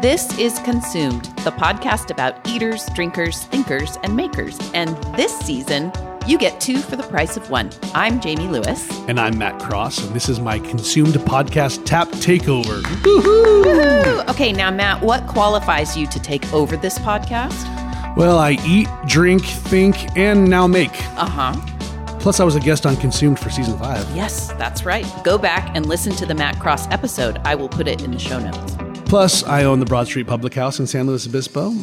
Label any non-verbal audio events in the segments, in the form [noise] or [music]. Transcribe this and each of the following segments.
This is Consumed, the podcast about eaters, drinkers, thinkers, and makers. And this season, you get two for the price of one. I'm Jamie Lewis. And I'm Matt Cross, and this is my consumed podcast tap takeover. Woohoo! Okay, now, Matt, what qualifies you to take over this podcast? Well, I eat, drink, think, and now make. Uh huh. Plus, I was a guest on Consumed for season five. Yes, that's right. Go back and listen to the Matt Cross episode. I will put it in the show notes. Plus, I own the Broad Street Public House in San Luis Obispo.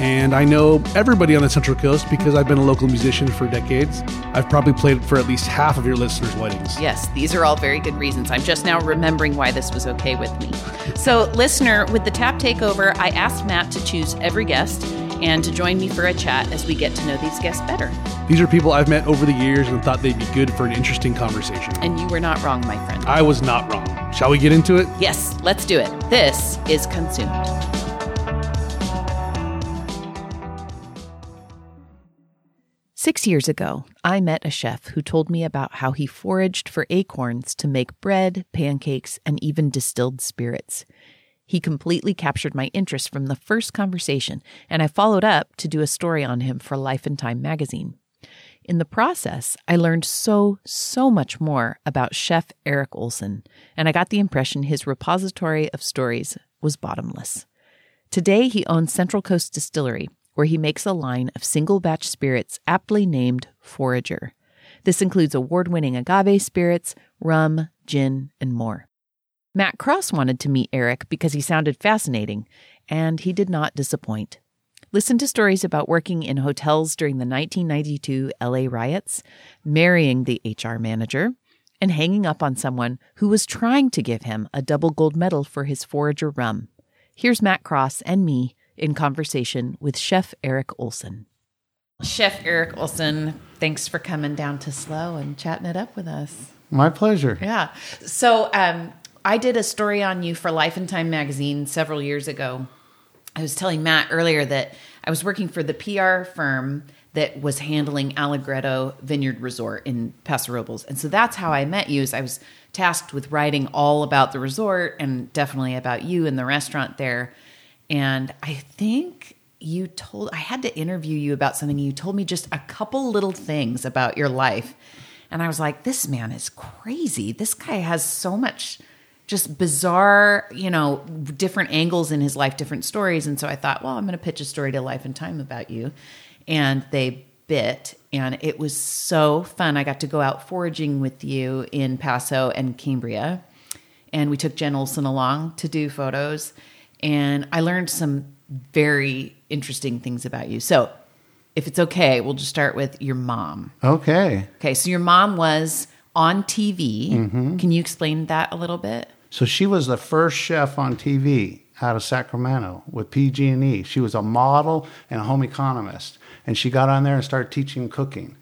And I know everybody on the Central Coast because I've been a local musician for decades. I've probably played for at least half of your listeners' weddings. Yes, these are all very good reasons. I'm just now remembering why this was okay with me. So, listener, with the tap takeover, I asked Matt to choose every guest and to join me for a chat as we get to know these guests better. These are people I've met over the years and thought they'd be good for an interesting conversation. And you were not wrong, my friend. I was not wrong. Shall we get into it? Yes, let's do it. This is Consumed. Six years ago, I met a chef who told me about how he foraged for acorns to make bread, pancakes, and even distilled spirits. He completely captured my interest from the first conversation, and I followed up to do a story on him for Life and Time magazine. In the process, I learned so, so much more about Chef Eric Olson, and I got the impression his repository of stories was bottomless. Today, he owns Central Coast Distillery, where he makes a line of single batch spirits aptly named Forager. This includes award winning agave spirits, rum, gin, and more. Matt Cross wanted to meet Eric because he sounded fascinating, and he did not disappoint. Listen to stories about working in hotels during the 1992 LA riots, marrying the HR manager, and hanging up on someone who was trying to give him a double gold medal for his Forager rum. Here's Matt Cross and me in conversation with Chef Eric Olson. Chef Eric Olson, thanks for coming down to SLO and chatting it up with us. My pleasure. Yeah. So, um, I did a story on you for Life and Time magazine several years ago. I was telling Matt earlier that I was working for the PR firm that was handling Allegretto Vineyard Resort in Paso Robles. And so that's how I met you. Is I was tasked with writing all about the resort and definitely about you and the restaurant there. And I think you told I had to interview you about something. You told me just a couple little things about your life. And I was like, this man is crazy. This guy has so much just bizarre, you know, different angles in his life, different stories. And so I thought, well, I'm going to pitch a story to Life and Time about you. And they bit, and it was so fun. I got to go out foraging with you in Paso and Cambria. And we took Jen Olson along to do photos. And I learned some very interesting things about you. So, if it's okay, we'll just start with your mom. Okay. Okay, so your mom was on TV. Mm-hmm. Can you explain that a little bit? So she was the first chef on TV out of Sacramento with PG&E. She was a model and a home economist, and she got on there and started teaching cooking,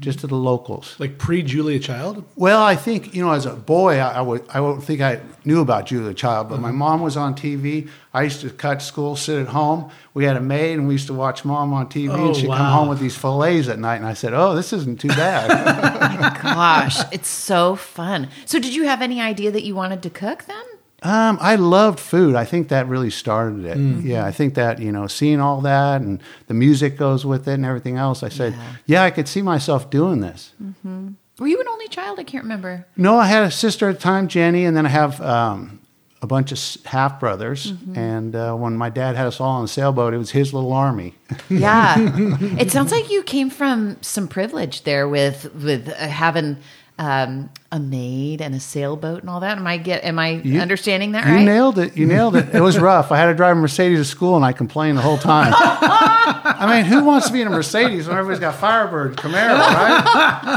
just to the locals. Like pre Julia Child? Well, I think you know, as a boy, I, I would I don't think I knew about Julia Child, but my mm-hmm. mom was on TV. I used to cut school, sit at home. We had a maid, and we used to watch mom on TV, Oh, and she'd come home with these fillets at night, and I said, "Oh, this isn't too bad." [laughs] Gosh, it's so fun. So, did you have any idea that you wanted to cook then? Um, I loved food. I think that really started it. Mm-hmm. Yeah, I think that you know, seeing all that and the music goes with it and everything else. I said, yeah, I could see myself doing this. Were you an only child? I can't remember. No, I had a sister at the time, Jenny, and then I have um, a bunch of half brothers. Mm-hmm. And uh, when my dad had us all on a sailboat, it was his little army. [laughs] Yeah, it sounds like you came from some privilege there with with uh, having um, a maid and a sailboat and all that. Am I get? Am I You- understanding that You right? nailed it. You nailed it. It was rough. I had to drive a Mercedes to school, and I complained the whole time. [laughs] I mean, who wants to be in a Mercedes when everybody's got Firebird, Camaro, right?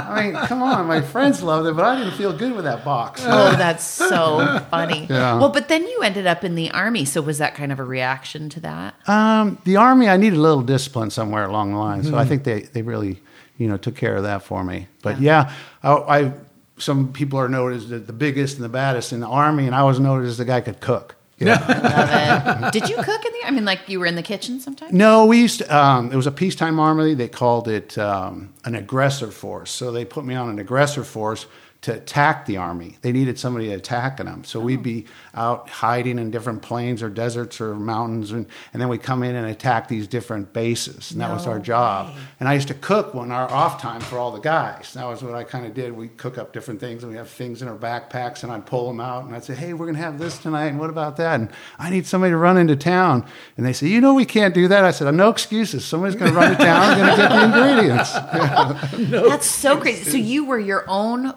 I mean, come on. My friends loved it, but I didn't feel good with that box. Oh, that's so funny. Yeah. Well, but then you ended up in the army. So was that kind of a reaction to that? Um, the Army, I needed a little discipline somewhere along the line, so I think they, they really, you know, took care of that for me. But yeah, I, I some people are noted as the, the biggest and the baddest in the Army, and I was noted as the guy who could cook. [laughs] Love it. Did you cook in the? I mean, like you were in the kitchen sometimes. No, we used to, um, it was a peacetime army. They called it um, an aggressor force. So they put me on an aggressor force to attack the army. They needed somebody attacking them. So we'd oh. be out hiding in different plains or deserts or mountains, and, and then we'd come in and attack these different bases. And that was our job. way. And I used to cook when our off time for all the guys. That was what I kind of did. We cook up different things, and we have things in our backpacks, and I'd pull them out, and I'd say, "Hey, we're gonna have this tonight, and what about that?" And I need somebody to run into town. And they say, "You know, we can't do that." I said, "No excuses. Somebody's gonna run to town, and gonna get the ingredients." [laughs] That's so crazy. So you were your own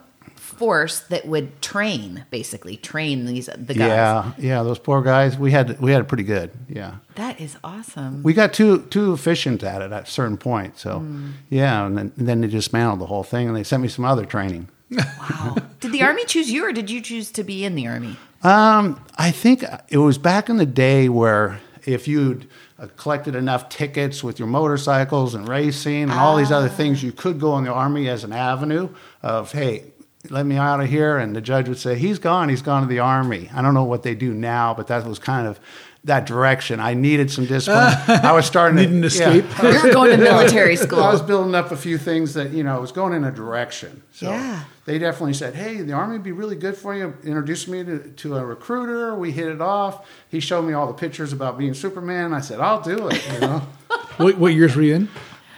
force that would train, basically train these the guys. Yeah, yeah. Those poor guys. We had we had it pretty good. Yeah. That is awesome. we got too too efficient at it at a certain point. So yeah, and then, then they dismantled the whole thing, and they sent me some other training. Wow. did the army choose you, or did you choose to be in the army? Um, I think it was back in the day where if you'd uh, collected enough tickets with your motorcycles and racing and all these other things, you could go in the army as an avenue of hey. Let me out of here, and the judge would say, "He's gone. He's gone to the army." I don't know what they do now, but that was kind of that direction. I needed some discipline. [laughs] I was starting Need to escape. [laughs] Yeah. You were going to military school. I was building up a few things that you know it was going in a direction. So Yeah. they definitely said, "Hey, the army would be really good for you." Introduced me to, to a recruiter. We hit it off. He showed me all the pictures about being Superman. I said, "I'll do it." You know, [laughs] What, what years were you in?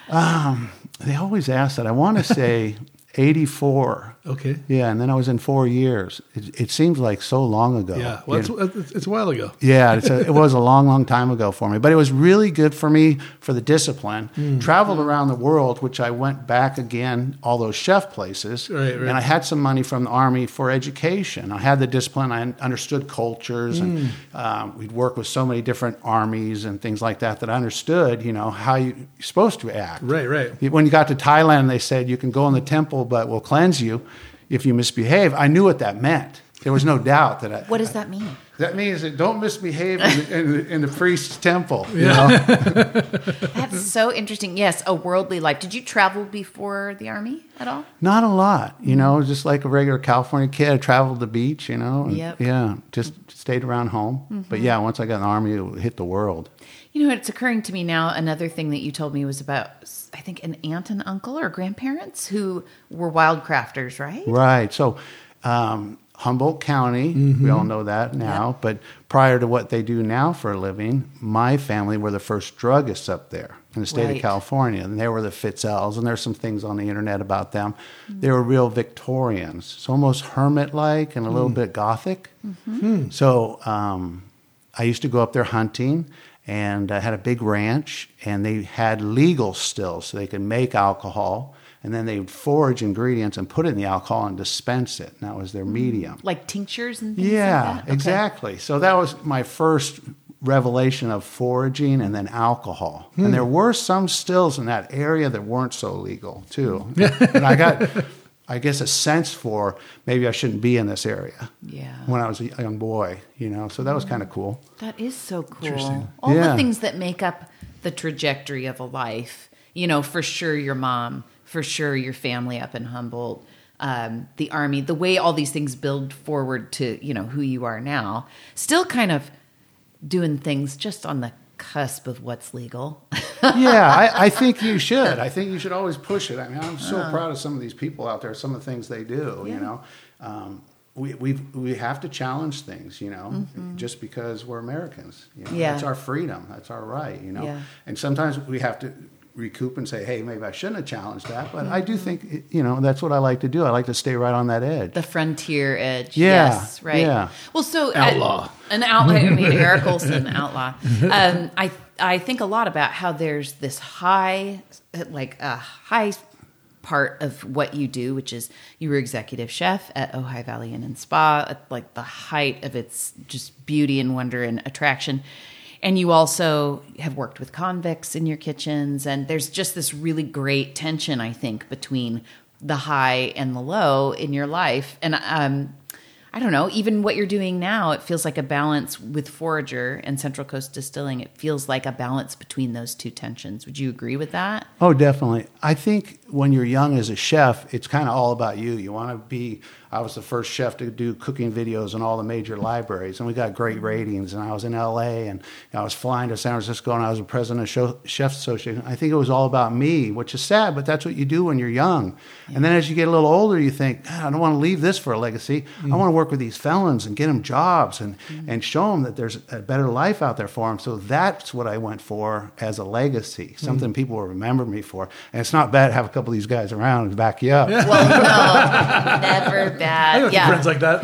Um, they always ask that. I want to say eighty-four. Okay. Yeah, and then I was in four years. It, it seems like so long ago. Yeah. Well, it's, it's, a while ago. Yeah, it's a, it was a long, long time ago for me, but it was really good for me for the discipline. Hmm. Traveled around the world, which I went back again, all those chef places, Right, right. and I had some money from the army for education. I had the discipline. I understood cultures, and Hmm. um, we'd work with so many different armies and things like that that I understood. You know how you're supposed to act. Right, right. When you got to Thailand, they said you can go in the temple, but we'll cleanse you if you misbehave. I knew what that meant. There was no doubt that I, What does that mean? that means that don't misbehave in the, in the, in the priest's temple. You know? [laughs] That's so interesting. Yes, a worldly life. Did you travel before the army at all? Not a lot, you know, just like a regular California kid. I traveled the beach, you know. and, Yep. Yeah, just stayed around home. Mm-hmm. But yeah, once I got in the army, it hit the world. You know, it's occurring to me now. Another thing that you told me was about, I think, an aunt and uncle or grandparents who were wild crafters, right? Right. So, um, Humboldt County, we all know that now. But prior to what they do now for a living, my family were the first druggists up there in the state Right. of California. And they were the Fitzels, and there's some things on the internet about them. They were real Victorians, so almost hermit like and a little bit gothic. So, um, I used to go up there hunting and I had a big ranch and they had legal stills so they could make alcohol and then they would forage ingredients and put it in the alcohol and dispense it. And that was their mm. medium. Like tinctures and things Yeah, like that? Okay. exactly. So that was my first revelation of foraging and then alcohol. And hmm. there were some stills in that area that weren't so legal too. Hmm. and I got [laughs] I guess a sense for maybe I shouldn't be in this area Yeah. when I was a young boy, you know. So that was kind of cool. That is so cool. Interesting. All the things that make up the trajectory of a life. You know, for sure your mom, for sure your family up in Humboldt, um, the army, the way all these things build forward to, you know, who you are now. Still kind of doing things just on the cusp of what's legal. yeah, [laughs] I, I think you should. I think you should always push it. I mean, I'm so proud of some of these people out there. Some of the things they do. You know, um, we we we have to challenge things. You know, just because we're Americans. You know? Yeah. that's our freedom. That's our right. You know, Yeah. and sometimes we have to recoup and say, hey, maybe I shouldn't have challenged that. But I do think you know that's what I like to do. I like to stay right on that edge. the frontier edge. Yeah, Yes, right. yeah. Well, so Outlaw. uh, an outlaw. I mean, Eric [laughs] Olson, outlaw. Um, I I think a lot about how there's this high, like a high part of what you do, which is you were executive chef at Ojai Valley Inn and Spa, at like the height of its just beauty and wonder and attraction. And you also have worked with convicts in your kitchens, and there's just this really great tension, I think, between the high and the low in your life. And um, I don't know, even what you're doing now, it feels like a balance with Forager and Central Coast Distilling. It feels like a balance between those two tensions. Would you agree with that? Oh, definitely. I think when you're young as a chef, it's kind of all about you. You want to be. I was the first chef to do cooking videos in all the major libraries, and we got great ratings. And I was in L.A. and I was flying to San Francisco, and I was the president of Chefs Association. I think it was all about me, which is sad, but that's what you do when you're young. Yeah. And then as you get a little older, you think, I don't want to leave this for a legacy. Mm. I want to work with these felons and get them jobs and mm. and show them that there's a better life out there for them. So that's what I went for as a legacy, something mm. people will remember me for. And it's not bad to have a couple of these guys around and back you up. [laughs] Well, no, never bad. I got yeah. friends like that.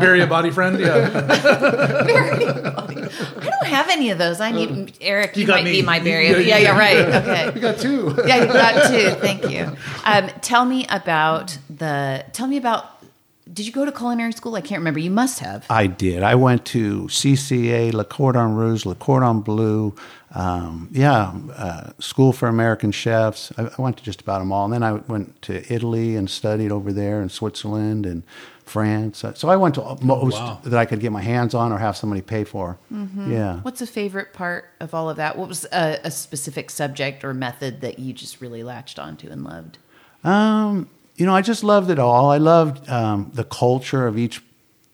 Bury a body friend. Yeah. [laughs] bury a body. I don't have any of those. I need Eric. You, you might me. be my bury. Yeah, yeah, yeah, right. [laughs] Okay. You got two. yeah, you got two. Thank you. Um, tell me about the. Tell me about did you go to culinary school? I can't remember. You must have. I did. I went to CCA, Le Cordon Rouge, Le Cordon Bleu, um, yeah, uh, School for American Chefs. I, I, went to just about them all. And then I went to Italy and studied over there and Switzerland and France. So I went to most oh, wow. that I could get my hands on or have somebody pay for. Mm-hmm. Yeah. What's a favorite part of all of that? What was a, a, specific subject or method that you just really latched onto and loved? Um, you know, I just loved it all. I loved um, the culture of each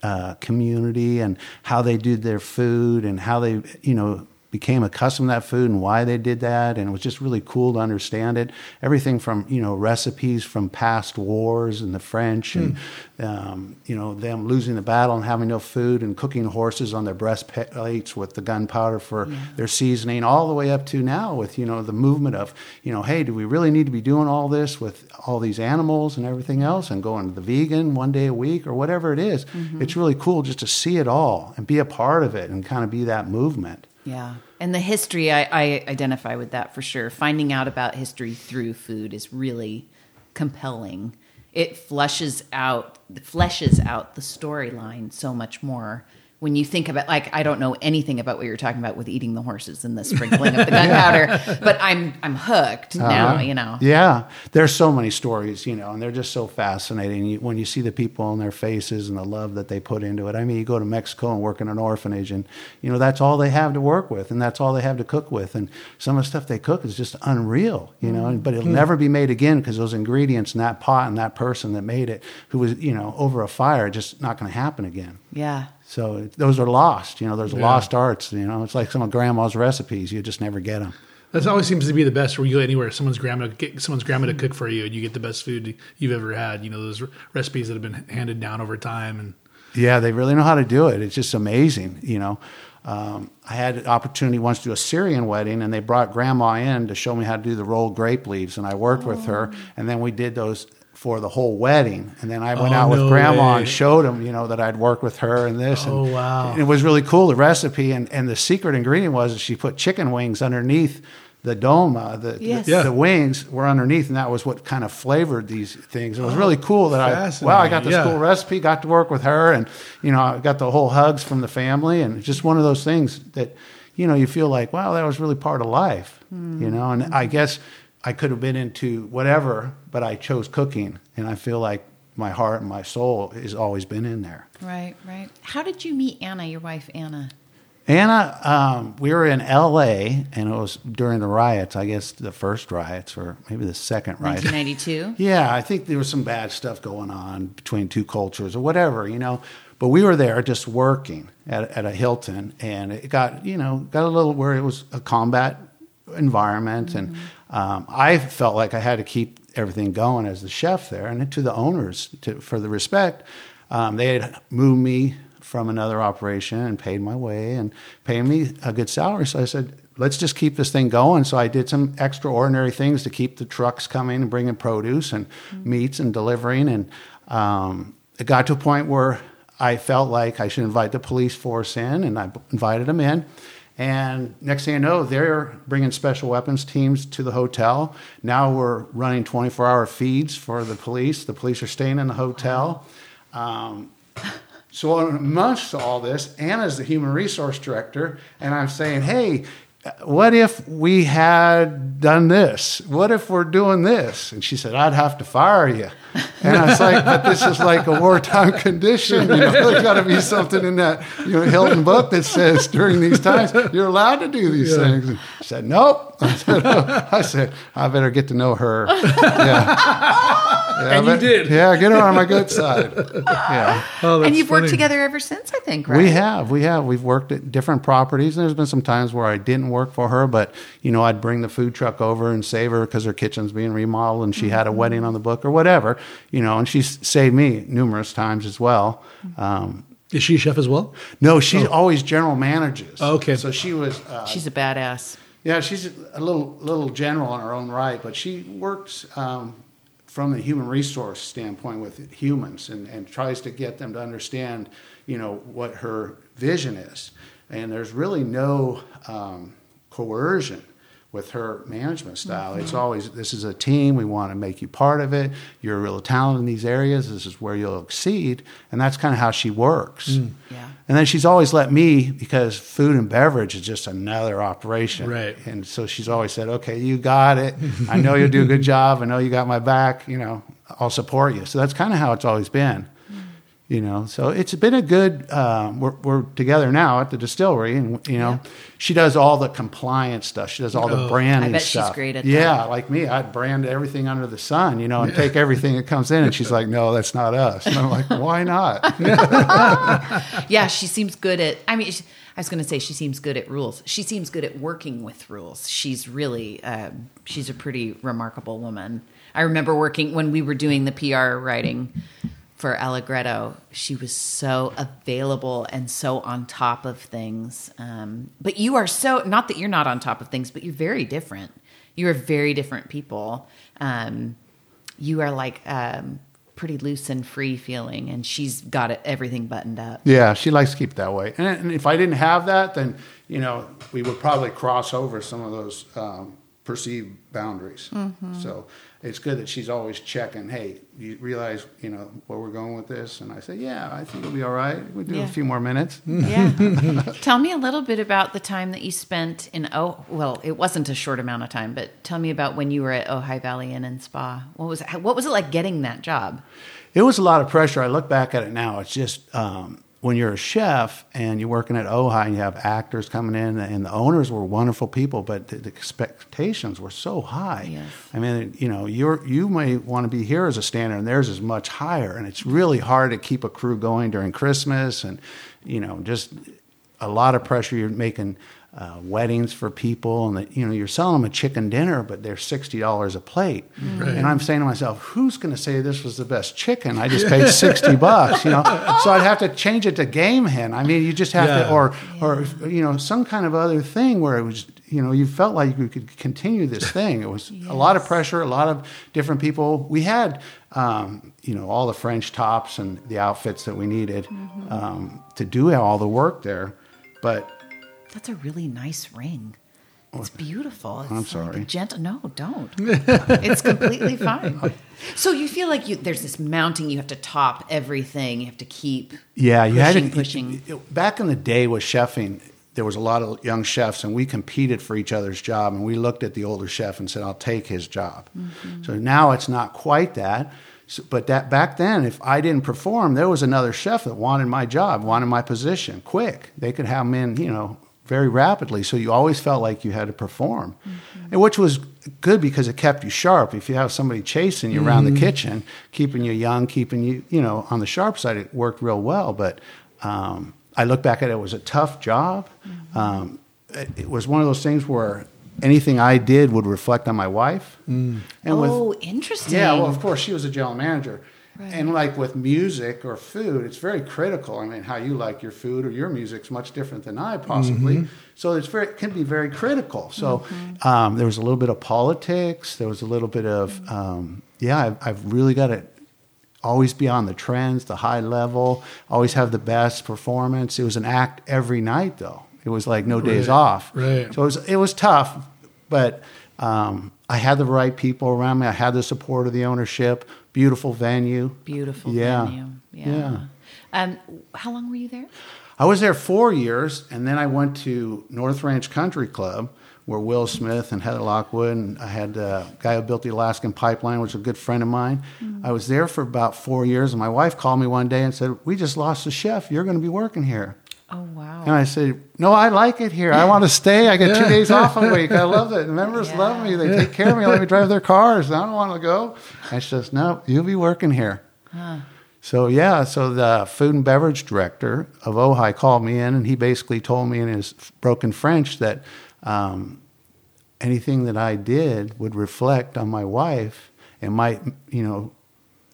uh, community and how they did their food and how they, you know, became accustomed to that food and why they did that and it was just really cool to understand it everything from you know recipes from past wars and the french mm. and um, you know them losing the battle and having no food and cooking horses on their breastplates with the gunpowder for yeah. their seasoning all the way up to now with you know the movement of you know hey do we really need to be doing all this with all these animals and everything else and going to the vegan one day a week or whatever it is. Mm-hmm. it's really cool just to see it all and be a part of it and kind of be that movement yeah and the history, I, I identify with that for sure. Finding out about history through food is really compelling. It flushes out, fleshes out the storyline so much more when you think about like I don't know anything about what you're talking about with eating the horses and the sprinkling of the gunpowder, [laughs] but I'm I'm hooked uh-huh. now. You know. Yeah, there's so many stories, you know, and they're just so fascinating. when you see the people on their faces and the love that they put into it. I mean, you go to Mexico and work in an orphanage, and you know that's all they have to work with, and that's all they have to cook with, and some of the stuff they cook is just unreal, you know. Mm-hmm. But it'll mm-hmm. never be made again because those ingredients and that pot and that person that made it, who was you know over a fire, just not going to happen again. Yeah. So those are lost. You know, there's yeah. lost arts. You know, it's like some of grandma's recipes. You just never get them. That always seems to be the best. Where you go anywhere, someone's grandma get someone's grandma to cook for you, and you get the best food you've ever had. You know, those recipes that have been handed down over time. And yeah, they really know how to do it. It's just amazing. You know, um, I had an opportunity once to do a Syrian wedding, and they brought grandma in to show me how to do the rolled grape leaves, and I worked oh. with her, oh. and then we did those for the whole wedding. And then I went oh, out with no grandma way. and showed him, you know, that I'd worked with her and this. Oh, and, wow. And it was really cool, the recipe. And, and the secret ingredient was she put chicken wings underneath the doma, the, yes. the, yeah. the, wings were underneath, and that was what kind of flavored these things. It was really cool that I, wow, I got this yeah. cool recipe, got to work with her, and, you know, I got the whole hugs from the family. And just one of those things that, you know, you feel like, wow, that was really part of life, mm. you know. And I guess I could have been into whatever, but I chose cooking, and I feel like my heart and my soul has always been in there. Right, right. How did you meet Anna, your wife, Anna? Anna, um, we were in L.A. and it was during the riots. I guess the first riots, or maybe the second riot. 1992. [laughs] yeah, I think there was some bad stuff going on between two cultures or whatever, you know. But we were there just working at, at a Hilton, and it got you know got a little where it was a combat environment, mm-hmm. and um, I felt like I had to keep everything going as the chef there, and to the owners to, for the respect. Um, they had moved me from another operation and paid my way and paid me a good salary. So I said, let's just keep this thing going. So I did some extraordinary things to keep the trucks coming and bringing produce and mm-hmm. meats and delivering. And um, it got to a point where I felt like I should invite the police force in, and I invited them in. And next thing you know, they're bringing special weapons teams to the hotel. Now we're running 24 hour feeds for the police. The police are staying in the hotel. Um, so, amongst all this, Anna's the human resource director, and I'm saying, hey, what if we had done this? What if we're doing this? And she said, I'd have to fire you. And I was like, but this is like a wartime [laughs] condition. You know, there's got to be something in that you know Hilton book that says during these times you're allowed to do these things. And she said, nope. [laughs] I said, oh. I said, I better get to know her. Yeah. [laughs] Yeah, And you but- did. Yeah, get her on my good side. [laughs] Yeah. Oh, and you've worked together ever since, I think, right? We have, we have. We've worked at different properties. And there's been some times where I didn't work for her, but you know, I'd bring the food truck over and save her because her kitchen's being remodeled and she had a wedding on the book or whatever, you know. And she's saved me numerous times as well. Um, Is she a chef as well? no, she always general manages. Oh, okay. so she was. Uh, She's a badass. yeah, she's a little little general in her own right, but she works um, from the human resource standpoint with humans and, and tries to get them to understand, you know, what her vision is. And there's really no um, coercion with her management style. It's mm-hmm. always this is a team. We want to make you part of it. You're a real talent in these areas. This is where you'll exceed, and that's kind of how she works. Mm. Yeah. And then she's always let me because food and beverage is just another operation. Right. And so she's always said, "Okay, you got it. I know you'll do a good job. I know you got my back. You know, I'll support you." So that's kind of how it's always been. You know, so it's been a good. Uh, we're, we're together now at the distillery, and you know, Yeah. she does all the compliance stuff. She does all the Oh. branding I bet she's stuff. great at that. yeah, like me, I'd brand everything under the sun, you know, and take everything that comes in. And she's like, "No, that's not us." And I'm like, "Why not?" [laughs] Yeah, she seems good at. I mean, she, I was going to say she seems good at rules. She seems good at working with rules. She's really, um, she's a pretty remarkable woman. I remember working when we were doing the PR writing for Allegretto. She was so available and so on top of things. Um, but you are so not that you're not on top of things, but you're very different. You are very different people. Um, you are like um, pretty loose and free feeling, and she's got it, everything buttoned up. Yeah, she likes to keep it that way. And, and if I didn't have that, then you know we would probably cross over some of those um, perceived boundaries. So it's good that she's always checking. Hey, you realize you know where we're going with this? And I say, yeah, I think it'll be all right. We do Yeah. a few more minutes. Yeah. [laughs] tell me a little bit about the time that you spent in oh well, it wasn't a short amount of time, but tell me about when you were at Ojai Valley Inn and Spa. What was what was it like getting that job? It was a lot of pressure. I look back at it now. It's just um, when you're a chef and you're working at Ojai and you have actors coming in, and the owners were wonderful people, but the, the expectations were so high. Yes. I mean, you know, you're you may want to be here as a standard, and theirs is much higher, and it's really hard to keep a crew going during Christmas, and you know, just a lot of pressure. You're making. Uh, weddings for people, and that you know you're selling them a chicken dinner, but they're sixty dollars a plate. And I'm saying to myself, who's going to say this was the best chicken? I just [laughs] paid sixty bucks, you know. So I'd have to change it to game hen. I mean, you just have Yeah. to, or or you know, some kind of other thing where it was, you know, you felt like you could continue this [laughs] thing. It was a lot of pressure, a lot of different people. We had, um, you know, all the French tops and the outfits that we needed um, to do all the work there, but That's a really nice ring. It's beautiful. It's I'm like sorry. Gentle. No, don't. [laughs] it's completely fine. So you feel like you there's this mounting. You have to top everything. You have to keep. Yeah, you pushing, had to pushing. it- Back in the day with chefing, there was a lot of young chefs, and we competed for each other's job. And we looked at the older chef and said, "I'll take his job." Mm-hmm. So now it's not quite that. So, but that back then, if I didn't perform, there was another chef that wanted my job, wanted my position, quick. They could have men, you know, very rapidly. So you always felt like you had to perform, and which was good because it kept you sharp. If you have somebody chasing you around the kitchen, keeping you young, keeping you, you know, on the sharp side, it worked real well. But um, I look back at it, it was a tough job. Um, it, it was one of those things where anything I did would reflect on my wife. And with oh, interesting. yeah, well, of course, she was a general manager. And like with music or food, it's very critical. I mean, how you like your food or your music's much different than I possibly. So it's very it can be very critical. So um, there was a little bit of politics. There was a little bit of um, yeah. I've, I've really got to always be on the trends, the high level. Always have the best performance. It was an act every night though. It was like no days Right, off. right. So it was it was tough, but um, I had the right people around me. I had the support of the ownership. Beautiful venue. Beautiful Yeah. venue. Yeah. Yeah. Um, how long were you there? I was there four years, and then I went to North Ranch Country Club, where Will Smith and Heather Locklear, and I had a guy who built the Alaskan Pipeline, which was a good friend of mine. I was there for about four years, and my wife called me one day and said, "We just lost a chef. You're going to be working here." Oh wow. And I said, "No, I like it here. I want to stay. I get two days off a [laughs] week. I love it. The members Yeah. love me. They take care of me. Let me drive their cars. I don't want to go." [laughs] And she says, "No, you'll be working here." So yeah, so the food and beverage director of Ojai called me in, and he basically told me in his broken French that um, anything that I did would reflect on my wife and might, you know,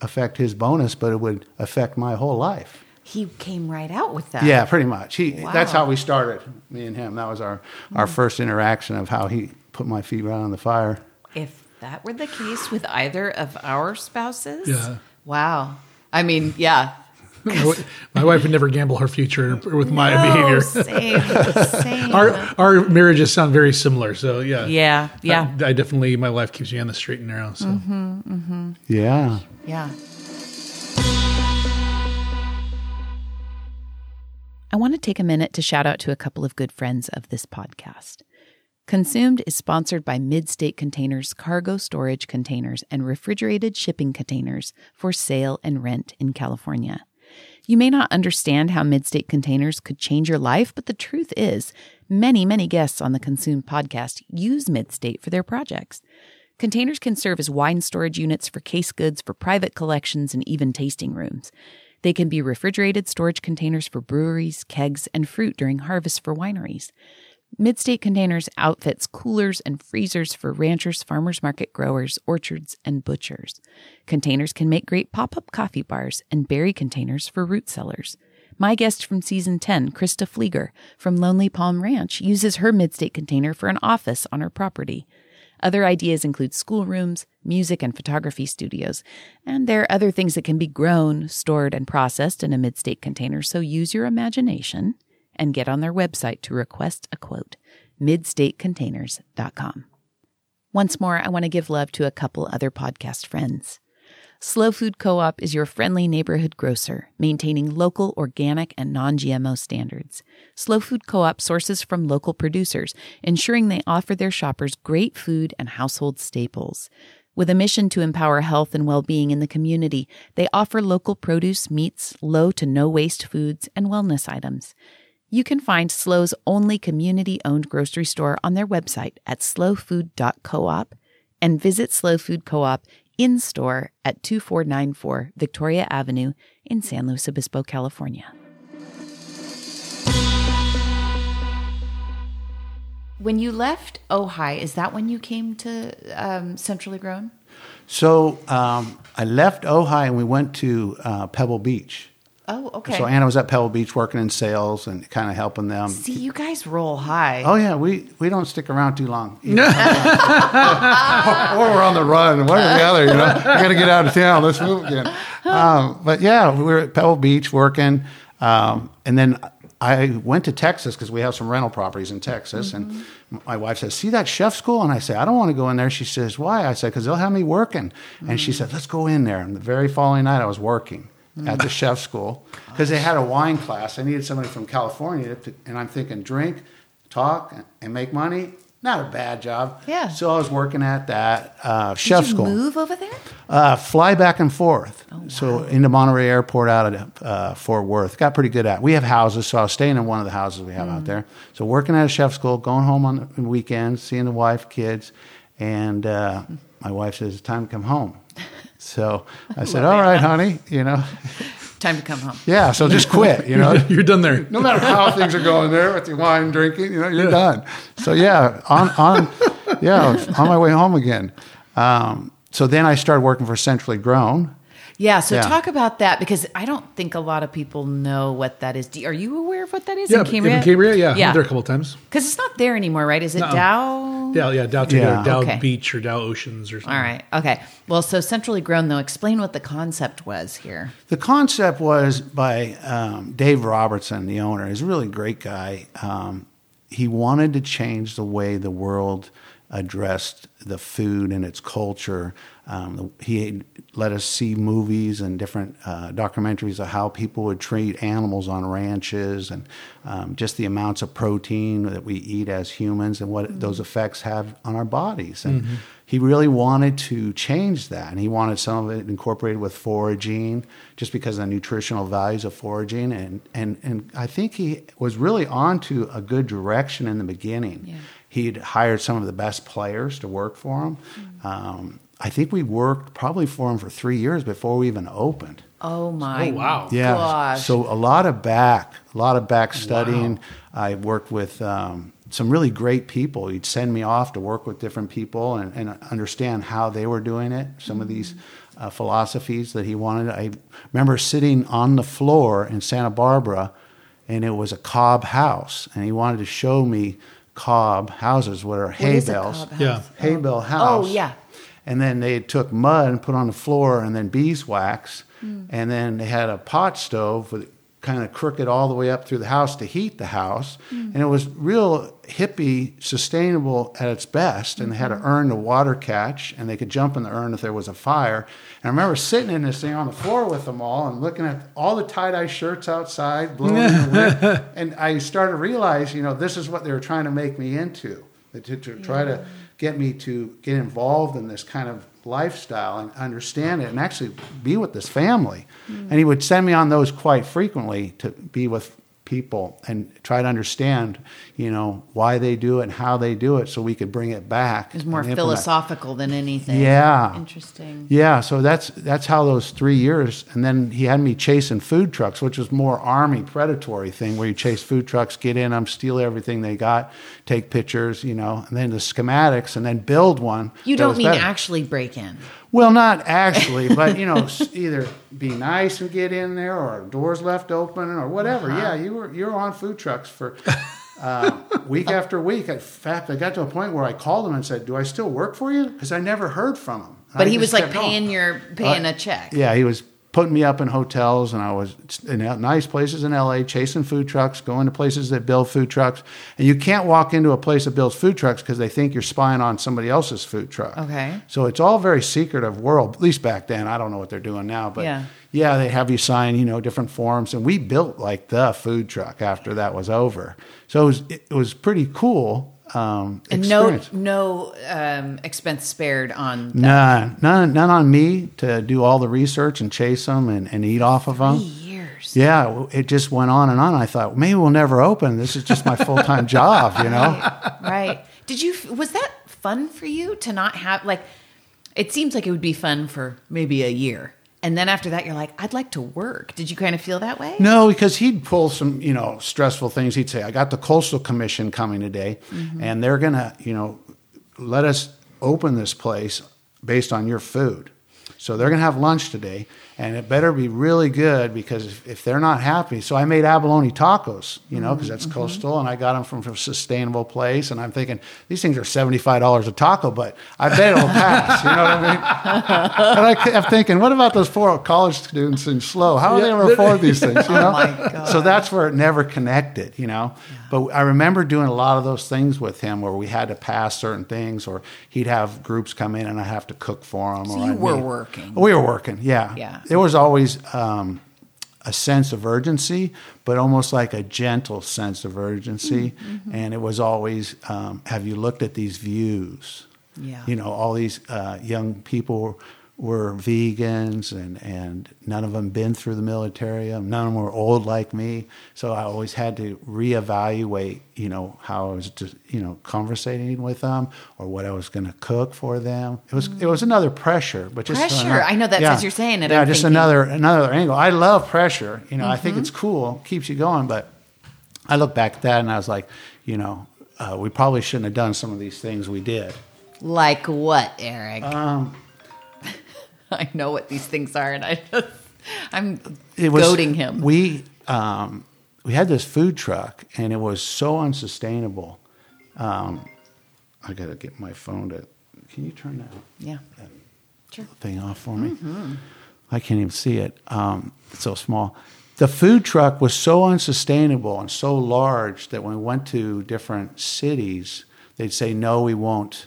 affect his bonus, but it would affect my whole life. He came right out with that. Yeah, pretty much. He that's how we started, me and him. That was our our mm. first interaction of how he put my feet right on the fire. If that were the case with either of our spouses, Yeah. wow. I mean, yeah. My wife would never gamble her future with my No, behavior. Same, same. Our our marriages sound very similar. So yeah, yeah, yeah, I, I definitely my wife keeps me on the straight and narrow. So mm-hmm, mm-hmm. Yeah. yeah. I want to take a minute to shout out to a couple of good friends of this podcast. Consumed is sponsored by Midstate Containers cargo storage containers and refrigerated shipping containers for sale and rent in California. You may not understand how Midstate Containers could change your life, but the truth is, many, many guests on the Consumed podcast use Midstate for their projects. Containers can serve as wine storage units for case goods for private collections and even tasting rooms. They can be refrigerated storage containers for breweries, kegs, and fruit during harvest for wineries. Midstate Containers outfits coolers and freezers for ranchers, farmers market growers, orchards, and butchers. Containers can make great pop up coffee bars and berry containers for root cellars. My guest from season 10, Krista Flieger from Lonely Palm Ranch, uses her Midstate container for an office on her property. Other ideas include schoolrooms, music and photography studios, and there are other things that can be grown, stored, and processed in a midstate container, so use your imagination and get on their website to request a quote midstatecontainers.com. Once more, I want to give love to a couple other podcast friends. SLO Food Co op is your friendly neighborhood grocer, maintaining local, organic, and non GMO standards. SLO Food Co op sources from local producers, ensuring they offer their shoppers great food and household staples. With a mission to empower health and well being in the community, they offer local produce, meats, low to no waste foods, and wellness items. You can find SLO's only community owned grocery store on their website at slofood.coop and visit SLO Food Co op in store at 2494 Victoria Avenue in San Luis Obispo, California. When you left Ojai, is that when you came to um, Centrally Grown? So um, I left Ojai and we went to uh, Pebble Beach. Oh, okay. So Anna was at Pebble Beach working in sales and kind of helping them. See, you guys roll high. Oh yeah, we, we don't stick around too long. [laughs] [laughs] or we're on the run, one or the other. You know, I got to get out of town. Let's move again. Um, but yeah, we were at Pebble Beach working, um, and then I went to Texas because we have some rental properties in Texas. And my wife says, "See that chef school?" And I say, "I don't want to go in there." She says, "Why?" I said, "Because they'll have me working." And she said, "Let's go in there." And the very following night, I was working at the chef school because they had a wine class. I needed somebody from California, to, and I'm thinking, drink, talk, and make money. Not a bad job. Yeah. So I was working at that uh, Did chef you school. move over there? Uh, fly back and forth. Oh, So into Monterey Airport out of uh, Fort Worth. Got pretty good at. We have houses, so I was staying in one of the houses we have Mm. out there. So working at a chef school, going home on the weekends, seeing the wife, kids, and uh, my wife says it's time to come home. So I said, "All right, honey, you know, Time to come home. yeah. So just quit, you know." [laughs] you're done there. no matter how things are going there with your wine drinking, you know, you're done. So yeah, on on yeah, on my way home again. Um, so then I started working for Centrally Grown. Yeah, so Yeah. talk about that because I don't think a lot of people know what that is. Do, are you aware of what that is Yeah, in Cambria? in Cambria, yeah, yeah. I'm there a couple of times. Because it's not there anymore, right? Is it No. Dow? Dow, yeah, Dow, Yeah. Dow Okay. Beach or Dow Oceans or something. All right. Okay. Well, so centrally grown though. Explain what the concept was here. The concept was by um, Dave Robertson, the owner. He's a really great guy. Um, he wanted to change the way the world addressed the food and its culture. Um, he let us see movies and different uh, documentaries of how people would treat animals on ranches and um, just the amounts of protein that we eat as humans and what those effects have on our bodies. And he really wanted to change that, and he wanted some of it incorporated with foraging, just because of the nutritional values of foraging. And and and I think he was really on to a good direction in the beginning. Yeah. He'd hired some of the best players to work for him. Um, I think we worked probably for him for three years before we even opened. Oh my Oh, wow. Yeah. gosh. So a lot of back, a lot of back studying. I worked with um, some really great people. He'd send me off to work with different people and, and understand how they were doing it. Some of these uh, philosophies that he wanted. I remember sitting on the floor in Santa Barbara, and it was a cob house, and he wanted to show me cob houses, what are hay is a bales, cob house? Yeah. hay bale house. Oh, yeah. And then they took mud and put on the floor and then beeswax. Hmm. And then they had a pot stove with kind of crooked all the way up through the house to heat the house. Hmm. And it was real hippie, sustainable at its best. And they had an urn to mm-hmm. water catch and they could jump in the urn if there was a fire. And I remember sitting in this thing on the floor with them all and looking at all the tie dye shirts outside, blowing the wind. [laughs] And I started to realize, you know, this is what they were trying to make me into They to, to try to get me to get involved in this kind of lifestyle and understand it and actually be with this family. Mm. And he would send me on those quite frequently to be with people and try to understand, you know, why they do it and how they do it so we could bring it back. It's more philosophical than anything. Yeah. Interesting. Yeah, so that's that's how those three years, and then he had me chasing food trucks, which was more army predatory thing, where you chase food trucks, get in them, steal everything they got, take pictures, you know, and then the schematics, and then build one. You don't mean better. actually break in. Well, not actually, but you know, either be nice and get in there, or doors left open, or whatever. Uh-huh. Yeah, you were you were on food trucks for uh, week after week. In fact, I got to a point where I called him and said, "Do I still work for you?" Because I never heard from him. But I he was like going. paying your paying Uh, a check. Yeah, he was putting me up in hotels, and I was in nice places in LA, chasing food trucks, going to places that build food trucks. And you can't walk into a place that builds food trucks because they think you're spying on somebody else's food truck. Okay. So it's all very secretive world. At least back then, I don't know what they're doing now, but Yeah. yeah, they have you sign, you know, different forms, and we built like the food truck after that was over. So it was it was pretty cool. Um, And no experience. no um, expense spared on None, none, none on me to do all the research and chase them and, and eat off of them. three years. Yeah, it just went on and on. I thought maybe we'll never open. This is just my full time [laughs] job, you know. right. Did you was that fun for you to not have like it seems like it would be fun for maybe a year. And then after that you're like I'd like to work. Did you kind of feel that way? No, because he'd pull some, you know, stressful things. He'd say, "I got the coastal commission coming today, mm-hmm. and they're gonna, you know, let us open this place based on your food. So they're gonna have lunch today, and it better be really good because if, if they're not happy, so I made abalone tacos, you know, mm-hmm, because that's mm-hmm. coastal, and I got them from, from a sustainable place, and I'm thinking these things are seventy five dollars a taco, but I bet it'll pass. You know what I mean? [laughs] and I kept thinking, what about those poor college students in SLO? How are they going to afford these things? You [laughs] oh know? Oh my God. So that's where it never connected, you know. But I remember doing a lot of those things with him where we had to pass certain things, or he'd have groups come in and I have to cook for them. So or you I'd were working. We were working, yeah. Yeah. There was always um, a sense of urgency, but almost like a gentle sense of urgency. Mm-hmm. And it was always, um, have you looked at these views? Yeah. You know, all these uh, young people were vegans and, and none of them been through the military. Um, None of them were old like me. So I always had to reevaluate, you know, how I was just, you know, conversating with them or what I was going to cook for them. It was, it was another pressure, but just Pressure. another- I know that's as you're saying it, Yeah, I'm just thinking- another, another angle. I love pressure. You know, I Mm-hmm. think it's cool, keeps you going, but I look back at that and I was like, you know, uh, we probably shouldn't have done some of these things we did. Like what, Eric? Um, [laughs] I know what these things are and I just I'm it was goading him. We um, we had this food truck, and it was so unsustainable. Um, I got to get my phone to. Can you turn that yeah. Sure. thing off for me? Mm-hmm. I can't even see it. Um, it's so small. The food truck was so unsustainable and so large that when we went to different cities, they'd say, "No, we won't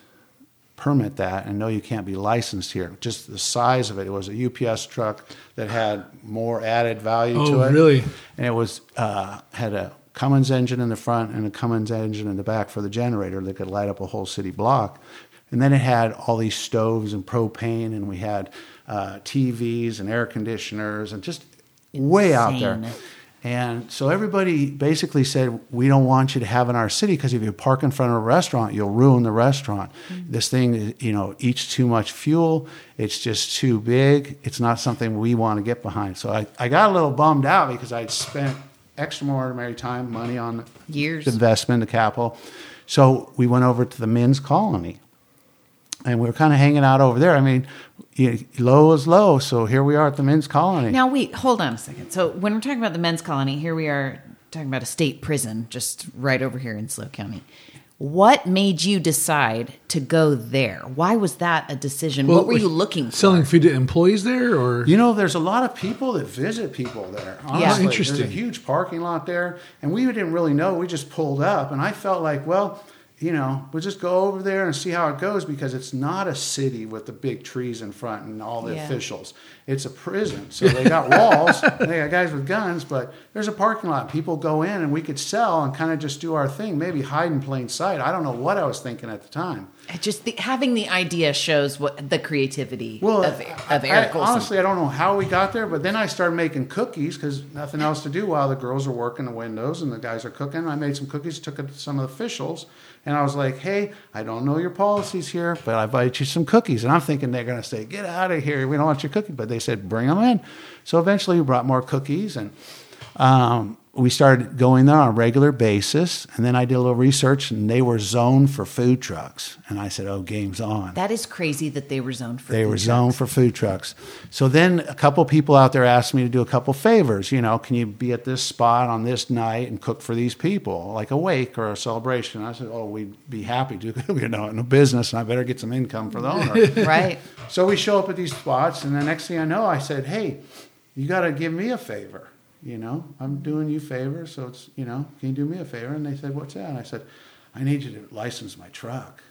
permit that and no, you can't be licensed here. Just the size of it. It was a UPS truck that had more added value Oh, to it. really? And it was uh, had a Cummins engine in the front and a Cummins engine in the back for the generator that could light up a whole city block. And then it had all these stoves and propane, and we had uh, TVs and air conditioners, and just way out there. And so everybody basically said, We don't want you to have in our city because if you park in front of a restaurant, you'll ruin the restaurant. Mm-hmm. This thing, you know, eats too much fuel. It's just too big. It's not something we want to get behind. So I, I got a little bummed out because I'd spent extraordinary time, money on Years. the investment, the capital. So we went over to the men's colony and we were kind of hanging out over there. I mean, you low is low. So here we are at the men's colony. Now, wait, hold on a second. So, when we're talking about the men's colony, here we are talking about a state prison just right over here in SLO County. What made you decide to go there? Why was that a decision? what were you looking for? Selling food to employees there, or You know, there's a lot of people that visit people there. Oh, honestly, Interesting. There's a huge parking lot there, and we didn't really know. We just pulled up, and I felt like, well, you know, we'll just go over there and see how it goes because it's not a city with the big trees in front and all the Yeah. officials. It's a prison, so they got [laughs] walls, they got guys with guns, but there's a parking lot. People go in, and we could sell and kind of just do our thing, maybe hide in plain sight. I don't know what I was thinking at the time. I Just the, having the idea shows what the creativity Well, of, of Eric I- Olson. honestly, I don't know how we got there, but then I started making cookies because nothing else to do while the girls are working the windows and the guys are cooking. I made some cookies, took it to some of the officials, and I was like, "Hey, I don't know your policies here, but I bought you some cookies." And I'm thinking they're going to say, "Get out of here! We don't want your cookie." But they said, "Bring them in." So eventually, we brought more cookies and. Um, we started going there on a regular basis, and then I did a little research, and they were zoned for food trucks. And I said, "Oh, game's on." that is crazy that they were zoned for. They food were trucks. zoned for food trucks. So then a couple people out there asked me to do a couple favors. You know, can you be at this spot on this night and cook for these people, like a wake or a celebration? I said, oh, we'd be happy to. [laughs] you know, in a business, and I better get some income for the owner. [laughs] right? so we show up at these spots, and the next thing I know, I said, hey, you got to give me a favor. You know, I'm doing you favors, so it's you know, can you do me a favor? And they said, what's that? And I said, I need you to license my truck.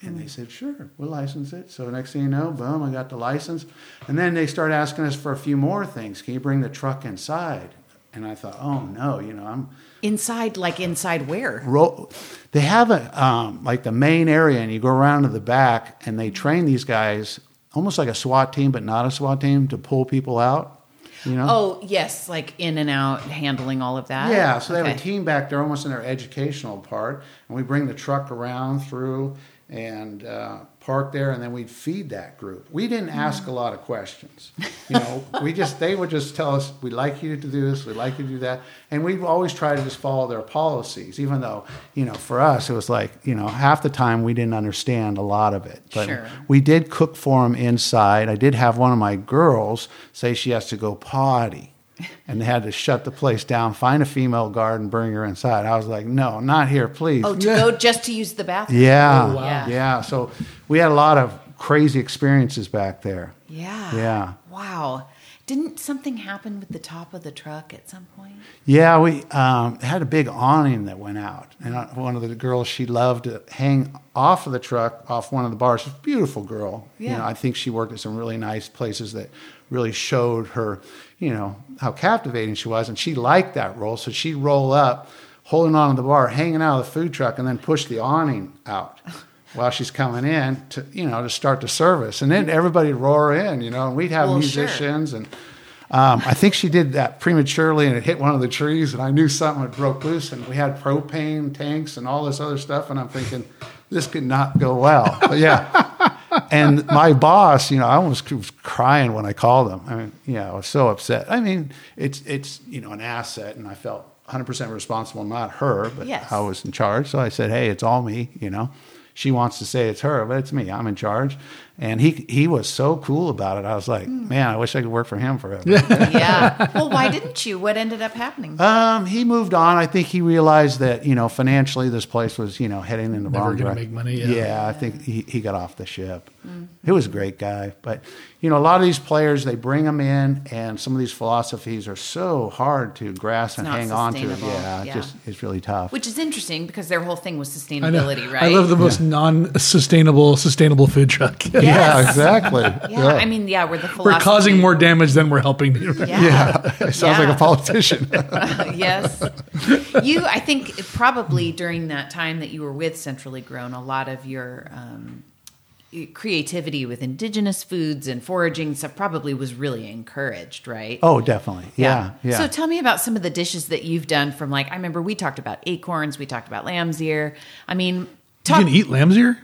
And they said, sure, we'll license it. So next thing you know, boom, I got the license. And then they start asking us for a few more things. Can you bring the truck inside? And I thought, oh no, you know, I'm Inside, like inside where? ro- they have a um, like the main area, and you go around to the back, and they train these guys almost like a SWAT team, but not a SWAT team to pull people out. You know? Oh yes, like in and out, handling all of that. Yeah, so they have a team back there almost in their educational part, and we bring the truck around through and uh, park there, and then we'd feed that group. We didn't mm-hmm. ask a lot of questions. You know, [laughs] we just they would just tell us, "We'd like you to do this, we'd like you to do that," and we always try to just follow their policies, even though you know for us it was like you know half the time we didn't understand a lot of it, but Sure. we did cook for them inside. I did have one of my girls say she has to go potty and they had to shut the place down, find a female guard, and bring her inside. I was like, no, not here, please. Oh, to go [laughs] just to use the bathroom. yeah, Oh, wow. yeah. So we had a lot of crazy experiences back there. Yeah. Yeah. Wow. Didn't something happen with the top of the truck at some point? Yeah, we um, had a big awning that went out, and uh, one of the girls she loved to hang off of the truck, off one of the bars. She's a beautiful girl. You Yeah. know, I think she worked at some really nice places that really showed her, you know, how captivating she was, and she liked that role. So she'd roll up, holding on to the bar, hanging out of the food truck, and then push the awning out. [laughs] While she's coming in to, you know, to start the service, and then everybody'd roar in, you know, and we'd have Well, sure. musicians, and um, I think she did that prematurely and it hit one of the trees, and I knew something had broke loose. And we had propane tanks and all this other stuff, and I'm thinking this could not go well. But yeah, [laughs] and my boss, you know, I almost was crying when I called him. I mean, yeah, I was so upset. I mean, it's it's you know an asset, and I felt 100 percent responsible, not her, but Yes. I was in charge. So I said, hey, it's all me, you know. She wants to say it's her, but it's me. I'm in charge. And he he was so cool about it. I was like, man, I wish I could work for him forever. [laughs] Yeah. well, why didn't you? What ended up happening? Um, he moved on. I think he realized that you know financially this place was you know heading in the Never wrong gonna direction. make money, yeah. I think he, he got off the ship. He was a great guy. But, you know, a lot of these players, they bring them in, and some of these philosophies are so hard to grasp and hang on to. Yeah, Yeah. It just it's really tough. Which is interesting because their whole thing was I sustainability, right? I love the most non-sustainable sustainable food truck. Yeah, exactly. yeah, I mean, yeah, we're the We're causing more damage than we're helping. Yeah. [laughs] Yeah, it sounds like a politician. [laughs] yes. You, I think probably during that time that you were with Centrally Grown, a lot of your um, creativity with indigenous foods and foraging stuff probably was really encouraged, right? oh, definitely. Yeah, yeah. So tell me about some of the dishes that you've done from like, I remember we talked about acorns, we talked about lamb's ear. I mean, You talk, can eat lamb's ear?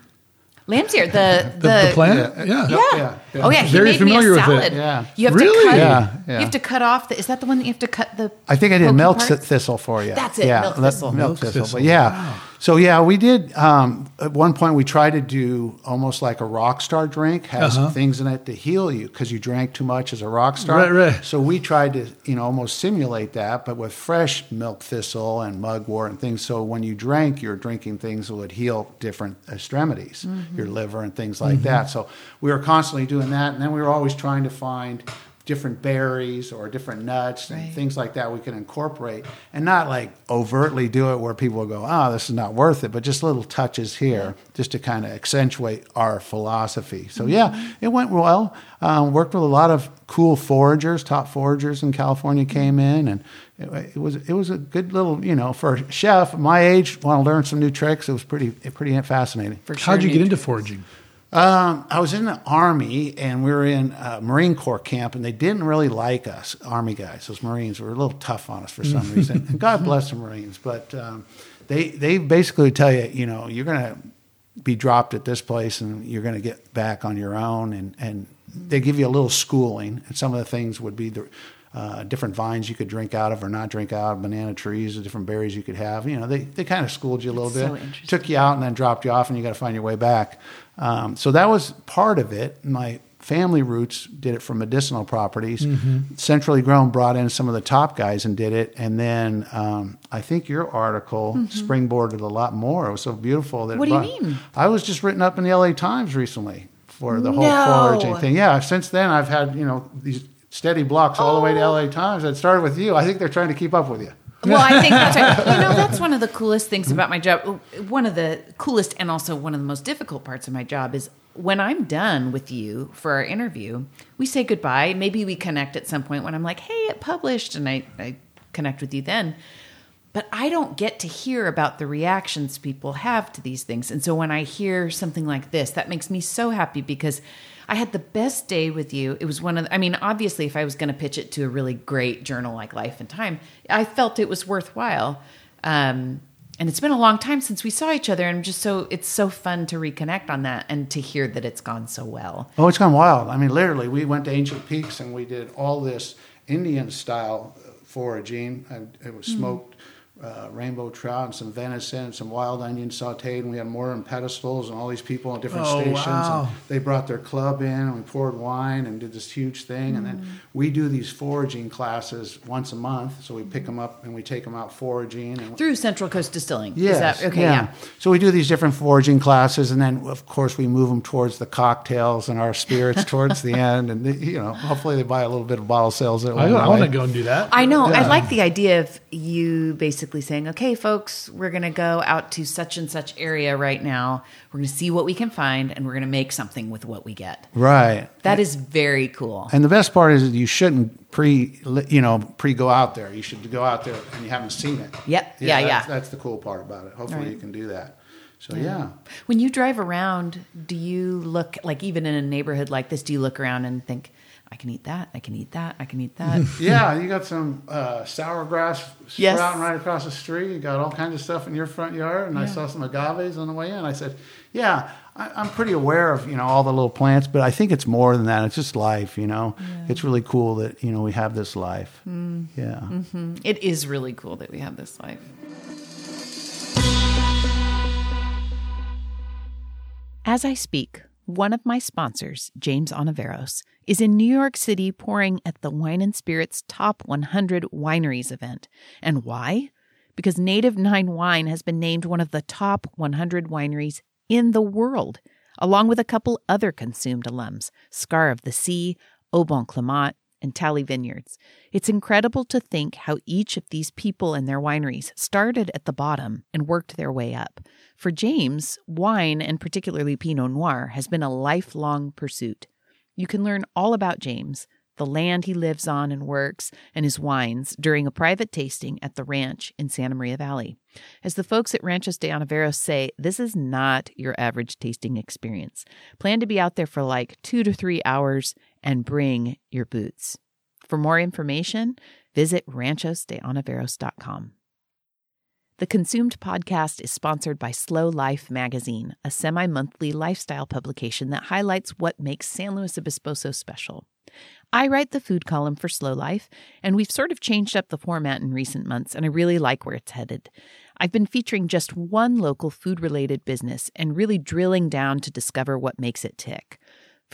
Lamb's ear, the, The, the plant? Yeah. Yeah. Yeah. Yeah, yeah. Oh yeah. He Very made familiar me with it. Yeah. You have Really? to cut. Yeah, yeah. You have to cut off. The, is that the one that you have to cut the? I think I did milk parts? thistle for you. That's it, Yeah, milk thistle. Milk Milk thistle. thistle. But yeah. Wow. So yeah, we did. Um, at one point, we tried to do almost like a rock star drink, has Uh-huh. things in it to heal you because you drank too much as a rock star. Right, right. So we tried to, you know, almost simulate that, but with fresh milk thistle and mugwort and things. So when you drank, you're drinking things that would heal different extremities, Mm-hmm. your liver and things like that. So we were constantly doing that, and then we were always trying to find different berries or different nuts and Right. things like that we can incorporate and not like overtly do it where people will go, oh, this is not worth it, but just little touches here just to kind of accentuate our philosophy. So, mm-hmm. yeah, it went well. Um, worked with a lot of cool foragers, top foragers in California mm-hmm. came in, and it, it was it was a good little, you know, for a chef my age, want to learn some new tricks. It was pretty pretty fascinating. For sure. How'd you get Nate. into foraging? Um, I was in the Army and we were in a Marine Corps camp, and they didn't really like us, Army guys. Those Marines were a little tough on us for some [laughs] reason. And God bless the Marines, but um, they they basically tell you, you know, you're going to be dropped at this place, and you're going to get back on your own, and and they give you a little schooling. And some of the things would be the uh, different vines you could drink out of or not drink out of, banana trees, the different berries you could have. You know, they, they kind of schooled you a little That's bit, interesting. took you out and then dropped you off, and you got to find your way back. Um, so that was part of it. My family roots did it for medicinal properties. Mm-hmm. Centrally Grown brought in some of the top guys and did it, and then um, I think your article springboarded a lot more. It was so beautiful that. Mm-hmm. What do you mean? I was just written up in the LA Times recently for the whole No. foraging thing. Yeah, since then I've had you know these steady blocks all the way to Oh. LA Times. That started with you. I think they're trying to keep up with you. Well, I think that's right. [laughs] You know, that's one of the coolest things about my job. One of the coolest and also one of the most difficult parts of my job is when I'm done with you for our interview, we say goodbye. Maybe we connect at some point when I'm like, hey, it published, and I, I connect with you then. But I don't get to hear about the reactions people have to these things. And so when I hear something like this, that makes me so happy because I had the best day with you. It was one of, the, I mean, obviously, if I was going to pitch it to a really great journal like Life and Time, I felt it was worthwhile. Um, and it's been a long time since we saw each other, and I'm just so it's so fun to reconnect on that and to hear that it's gone so well. Oh, it's gone wild. I mean, literally, we went to Ancient Peaks and we did all this Indian style foraging. And it was smoked uh, rainbow trout and some venison, and some wild onion sauteed, and we had mortar and pedestals and all these people on different Oh, stations. wow. And they brought their club in and we poured wine and did this huge thing. And Mm. then we do these foraging classes once a month. So we pick them up and we take them out foraging. And Through Central Coast Distilling. Yes. Is that, okay, yeah. So we do these different foraging classes, and then of course we move them towards the cocktails and our spirits [laughs] towards the end, and they, you know, hopefully they buy a little bit of bottle sales. I, I want to go and do that. I know. I like the idea of you basically saying, okay, folks, we're going to go out to such and such area right now. We're going to see what we can find and we're going to make something with what we get. Right. That is very cool. And the best part is that you shouldn't pre, you know, pre go out there. You should go out there and you haven't seen it. Yep. Yeah, yeah. That's, that's the cool part about it. Hopefully Right. you can do that. So yeah. When you drive around, do you look like even in a neighborhood like this, do you look around and think, I can eat that, I can eat that, I can eat that? [laughs] Yeah, you got some uh, sour grass Yes. sprouting right across the street. You got all kinds of stuff in your front yard, and I saw some agaves on the way in. I said, "Yeah, I, I'm pretty aware of you know all the little plants, but I think it's more than that. It's just life. You know, it's really cool that you know we have this life. Mm. Yeah, it is really cool that we have this life. As I speak, one of my sponsors, James Ontiveros, is in New York City pouring at the Wine and Spirits Top 100 Wineries event. And why? Because Native Nine Wine has been named one of the top 100 wineries in the world. along with a couple other consumed alums Scar of the Sea, Au Bon and Talley Vineyards. It's incredible to think how each of these people and their wineries started at the bottom and worked their way up. For James, wine, and particularly Pinot Noir, has been a lifelong pursuit. You can learn all about James, the land he lives on and works, and his wines during a private tasting at the ranch in Santa Maria Valley. As the folks at Ranchos de Ontiveros say, this is not your average tasting experience. Plan to be out there for like two to three hours and bring your boots. For more information, visit ranchosdeontiveros.com. The Consumed podcast is sponsored by SLO Life magazine, a semi monthly lifestyle publication that highlights what makes San Luis Obispo special. I write the food column for SLO Life, and we've sort of changed up the format in recent months, and I really like where it's headed. I've been featuring just one local food related business and really drilling down to discover what makes it tick.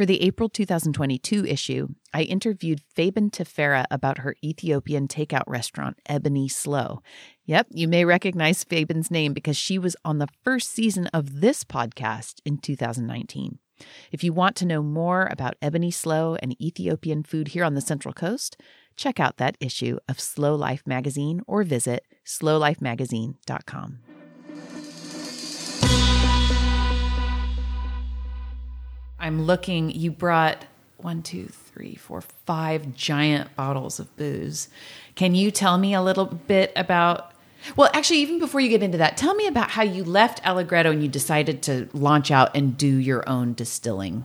For the April 2022 issue, I interviewed Fabian Tefera about her Ethiopian takeout restaurant, Ebony SLO. Yep, you may recognize Fabian's name because she was on the first season of this podcast in 2019. If you want to know more about Ebony SLO and Ethiopian food here on the Central Coast, check out that issue of SLO Life magazine or visit slolifemagazine.com. I'm looking, you brought one, two, three, four, five giant bottles of booze. Can you tell me a little bit about? Well, actually, even before you get into that, tell me about how you left Allegretto and you decided to launch out and do your own distilling.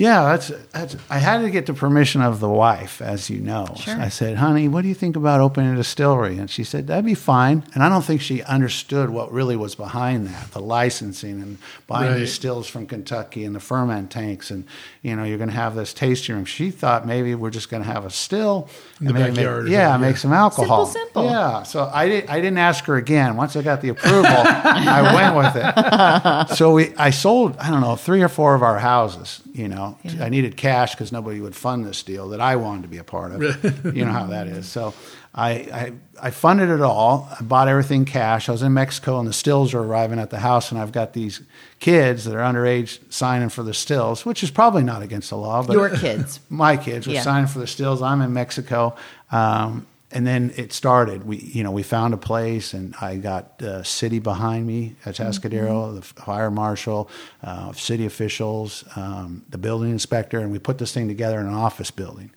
Yeah, that's, that's. I had to get the permission of the wife, as you know. Sure. I said, "Honey, what do you think about opening a distillery?" And she said, "That'd be fine." And I don't think she understood what really was behind that, the licensing and buying Right. these stills from Kentucky and the ferment tanks, and you know, you're going to have this tasting room. She thought maybe we're just going to have a still, In the backyard Make, yeah, something, make yeah. some alcohol. Simple, simple. Yeah. So I didn't. I didn't ask her again. Once I got the approval, I went with it [laughs] so we I sold I don't know three or four of our houses. You know, I needed cash because nobody would fund this deal that I wanted to be a part of. [laughs] you know how that is. So I, I I funded it all. I bought everything cash. I was in Mexico and the stills are arriving at the house, and I've got these kids that are underage signing for the stills, which is probably not against the law. But Your kids. [laughs] my kids were Yeah. signing for the stills. I'm in Mexico. Um, and then it started. We, you know, we found a place, and I got the city behind me at Atascadero, the fire marshal, uh, city officials, um, the building inspector, and we put this thing together in an office building,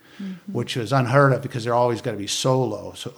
which was unheard of because they're always got to be solo. So,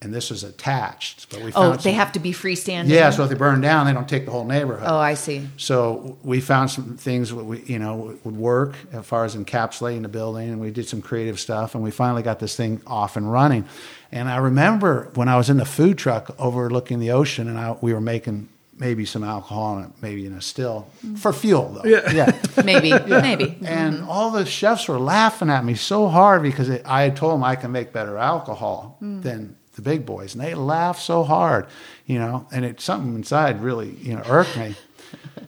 and this is attached. But we Oh, they some- have to be freestanding? Yeah, so if they burn down, they don't take the whole neighborhood. Oh, I see. So we found some things that we, you know, would work as far as encapsulating the building, and we did some creative stuff, and we finally got this thing off and running. And I remember when I was in the food truck overlooking the ocean, and I, we were making maybe some alcohol, in it, maybe in a still mm. for fuel though. Yeah. yeah. [laughs] Maybe, maybe. And mm-hmm. all the chefs were laughing at me so hard because it, I had told them I can make better alcohol mm. than the big boys, and they laughed so hard, you know. And it something inside really, you know, irked me.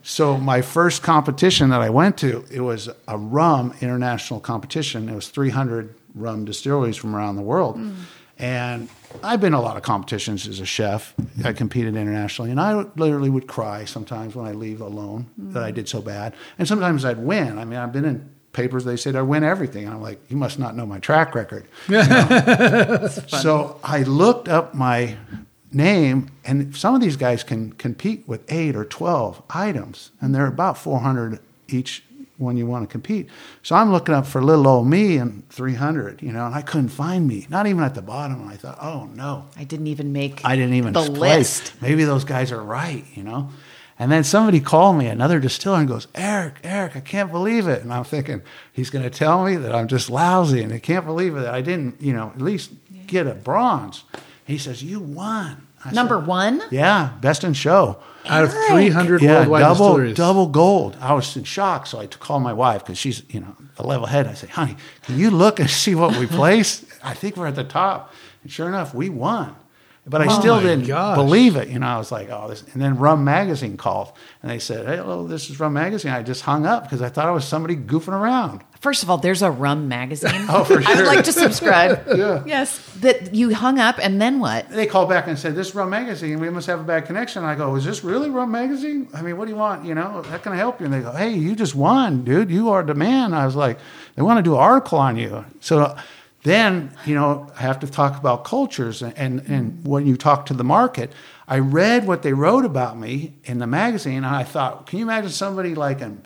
So my first competition that I went to, it was a rum international competition. It was 300 rum distilleries from around the world. Mm. And I've been to a lot of competitions as a chef. I competed internationally, and I literally would cry sometimes when I leave alone that I mm. did so bad. And sometimes I'd win. I mean, I've been in papers. They said I win everything. And I'm like, you must not know my track record. [laughs] You know? so I looked up my name, and some of these guys can compete with eight or twelve items, and they're about 400 each when you want to compete. So I'm looking up for little old me and 300, you know, and I couldn't find me, not even at the bottom. And I thought, oh no, I didn't even make I didn't even the place. list. Maybe those guys are right, you know. And then somebody called me, another distiller, and goes, Eric, Eric, I can't believe it. And I'm thinking, he's going to tell me that I'm just lousy, and I can't believe it that I didn't, you know, at least get a bronze. He says, you won. I Number said, one? Yeah, best in show. Out of 300 Yeah, worldwide double distilleries. double gold. I was in shock, so I called my wife because she's you know a level head. I say, "Honey, can you look and see what we [laughs] placed? I think we're at the top." And sure enough, we won. But I Oh still didn't gosh. believe it. You know, I was like, oh, this. And then Rum Magazine called and they said, hey, hello, this is Rum Magazine. I just hung up because I thought it was somebody goofing around. First of all, there's a rum magazine. [laughs] Oh, for sure. I'd like to subscribe. [laughs] Yeah. Yes. That you hung up and then what? They called back and said, this is Rum Magazine. We must have a bad connection. I go, is this really Rum Magazine? I mean, what do you want? You know, how can I help you? And they go, hey, you just won, dude. You are the man. I was like, they want to do an article on you. So then, you know, I have to talk about cultures. And, and, and when you talk to the market, I read what they wrote about me in the magazine. And I thought, can you imagine somebody like an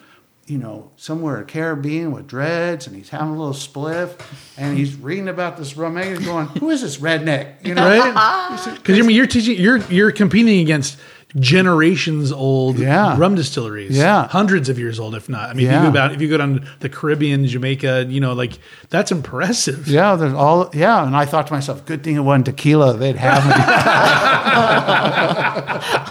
you know, somewhere in the Caribbean with dreads, and he's having a little spliff, and he's reading about this magazine, going, "Who is this redneck?" You know, right? [laughs] Because I mean, you're teaching, you're you're competing against generations old Yeah. rum distilleries, Yeah. hundreds of years old, if not. I mean, if you go about if you go down to the Caribbean, Jamaica, you know, like that's impressive. Yeah, there's all yeah, and I thought to myself, good thing it wasn't tequila. They'd have me. [laughs]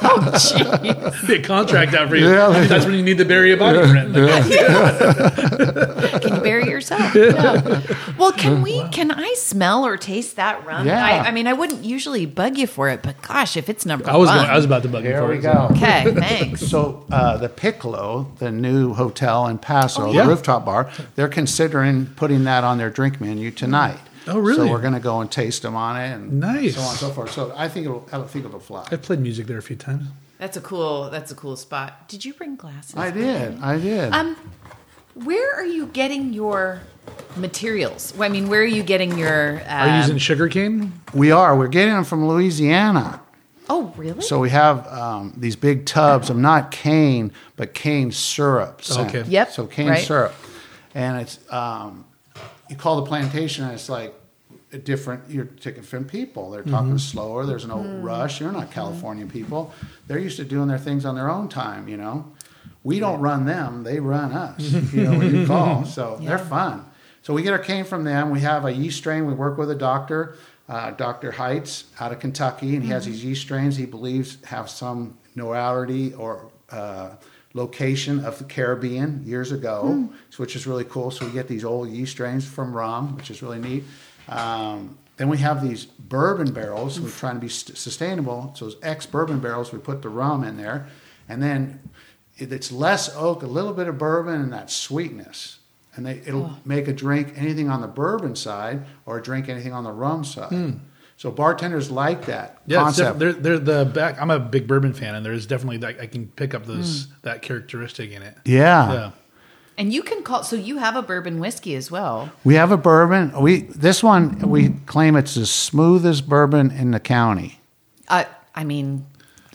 Oh, jeez. Be a contract out for you. Yeah. That's when you need to bury a body friend. Like, [laughs] Can you bury yourself? Yeah. Well, can we? Can I smell or taste that rum? Yeah. I, I mean, I wouldn't usually bug you for it, but gosh, if it's number I was one, going, I was about to bug you Here for we go. okay. [laughs] Thanks. So uh, the Piccolo, the new hotel in Paso, yeah. the rooftop bar, they're considering putting that on their drink menu tonight. Oh, really? So we're going to go and taste them on it, and Nice. so on and so forth. So I think it'll, I think it'll fly. I've played music there a few times. That's a cool. That's a cool spot. Did you bring glasses? I did, I did. Um, where are you getting your materials? Well, I mean, where are you getting your? Um, Are you using sugarcane? we are. We're getting them from Louisiana. Oh, really? So we have um, these big tubs of not cane, but cane syrup. scent. Okay. Yep, So cane right. syrup, and it's um, you call the plantation, and it's like a different. You're taking from people. They're talking slower. There's no rush. You're not California people. They're used to doing their things on their own time. You know, we don't run them. They run us. [laughs] You know, when you call, so they're fun. So we get our cane from them. We have a yeast strain. We work with a doctor, uh, Dr. Heights out of Kentucky, and he has these yeast strains he believes have some notoriety or uh, location of the Caribbean years ago, so which is really cool. So we get these old yeast strains from rum, which is really neat. Um, then we have these bourbon barrels. We're trying to be st- sustainable. So those ex bourbon barrels, we put the rum in there, and then it's less oak, a little bit of bourbon, and that sweetness. And they, it'll make a drink anything on the bourbon side or drink anything on the rum side. So bartenders like that Yeah, it's concept. def- they're, they're the back. I'm a big bourbon fan, and there's definitely like I can pick up those that characteristic in it. yeah. Yeah. and you can call. So you have a bourbon whiskey as well. We have a bourbon. We this one we claim it's the smoothest bourbon in the county. Uh, I mean,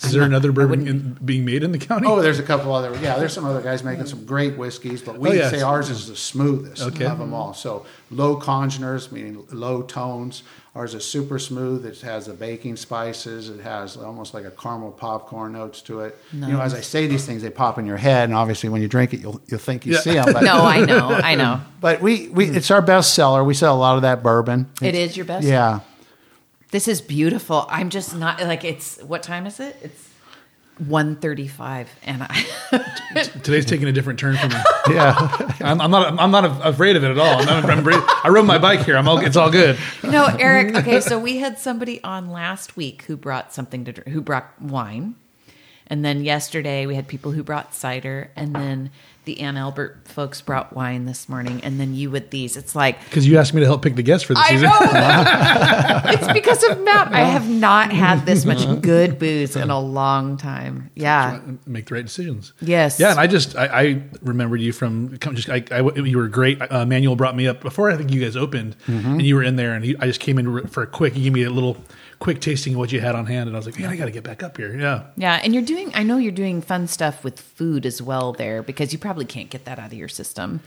Is there another bourbon in, being made in the county? Oh, there's a couple other. Yeah, there's some other guys making some great whiskeys, but we Oh, yeah. say ours is the smoothest Okay. of them all. So low congeners, meaning low tones. Ours is super smooth. It has the baking spices. It has almost like a caramel popcorn notes to it. You know, as I say these things, they pop in your head, and obviously when you drink it, you'll you'll think you Yeah. see them. But, [laughs] no, I know, I know. [laughs] but we, we it's our best seller. We sell a lot of that bourbon. It is your best. Yeah. This is beautiful. I'm just not like it's. What time is it? It's 1.35 and I. [laughs] Today's taking a different turn for me. [laughs] Yeah. [laughs] I'm, I'm not. I'm not afraid of it at all. I'm, I'm, I rode my bike here. I'm all. It's all good. no, Eric. Okay, so we had somebody on last week who brought something to drink, who brought wine, and then yesterday we had people who brought cider, and then the Ann Albert folks brought wine this morning, and then you with these. It's like Because you asked me to help pick the guests for the I season. know [laughs] it's because of Matt. I have not had this much [laughs] good booze in a long time. Yeah. Make the right decisions. Yes. Yeah, and I just I, I remembered you from come- just I, I you were great. Uh, Manuel brought me up before I think you guys opened, and you were in there, and he, I just came in for a quick. He gave me a little quick tasting of what you had on hand, and I was like, man, I got to get back up here. Yeah. Yeah, and you're doing. I know you're doing fun stuff with food as well there because you probably can't get that out of your system.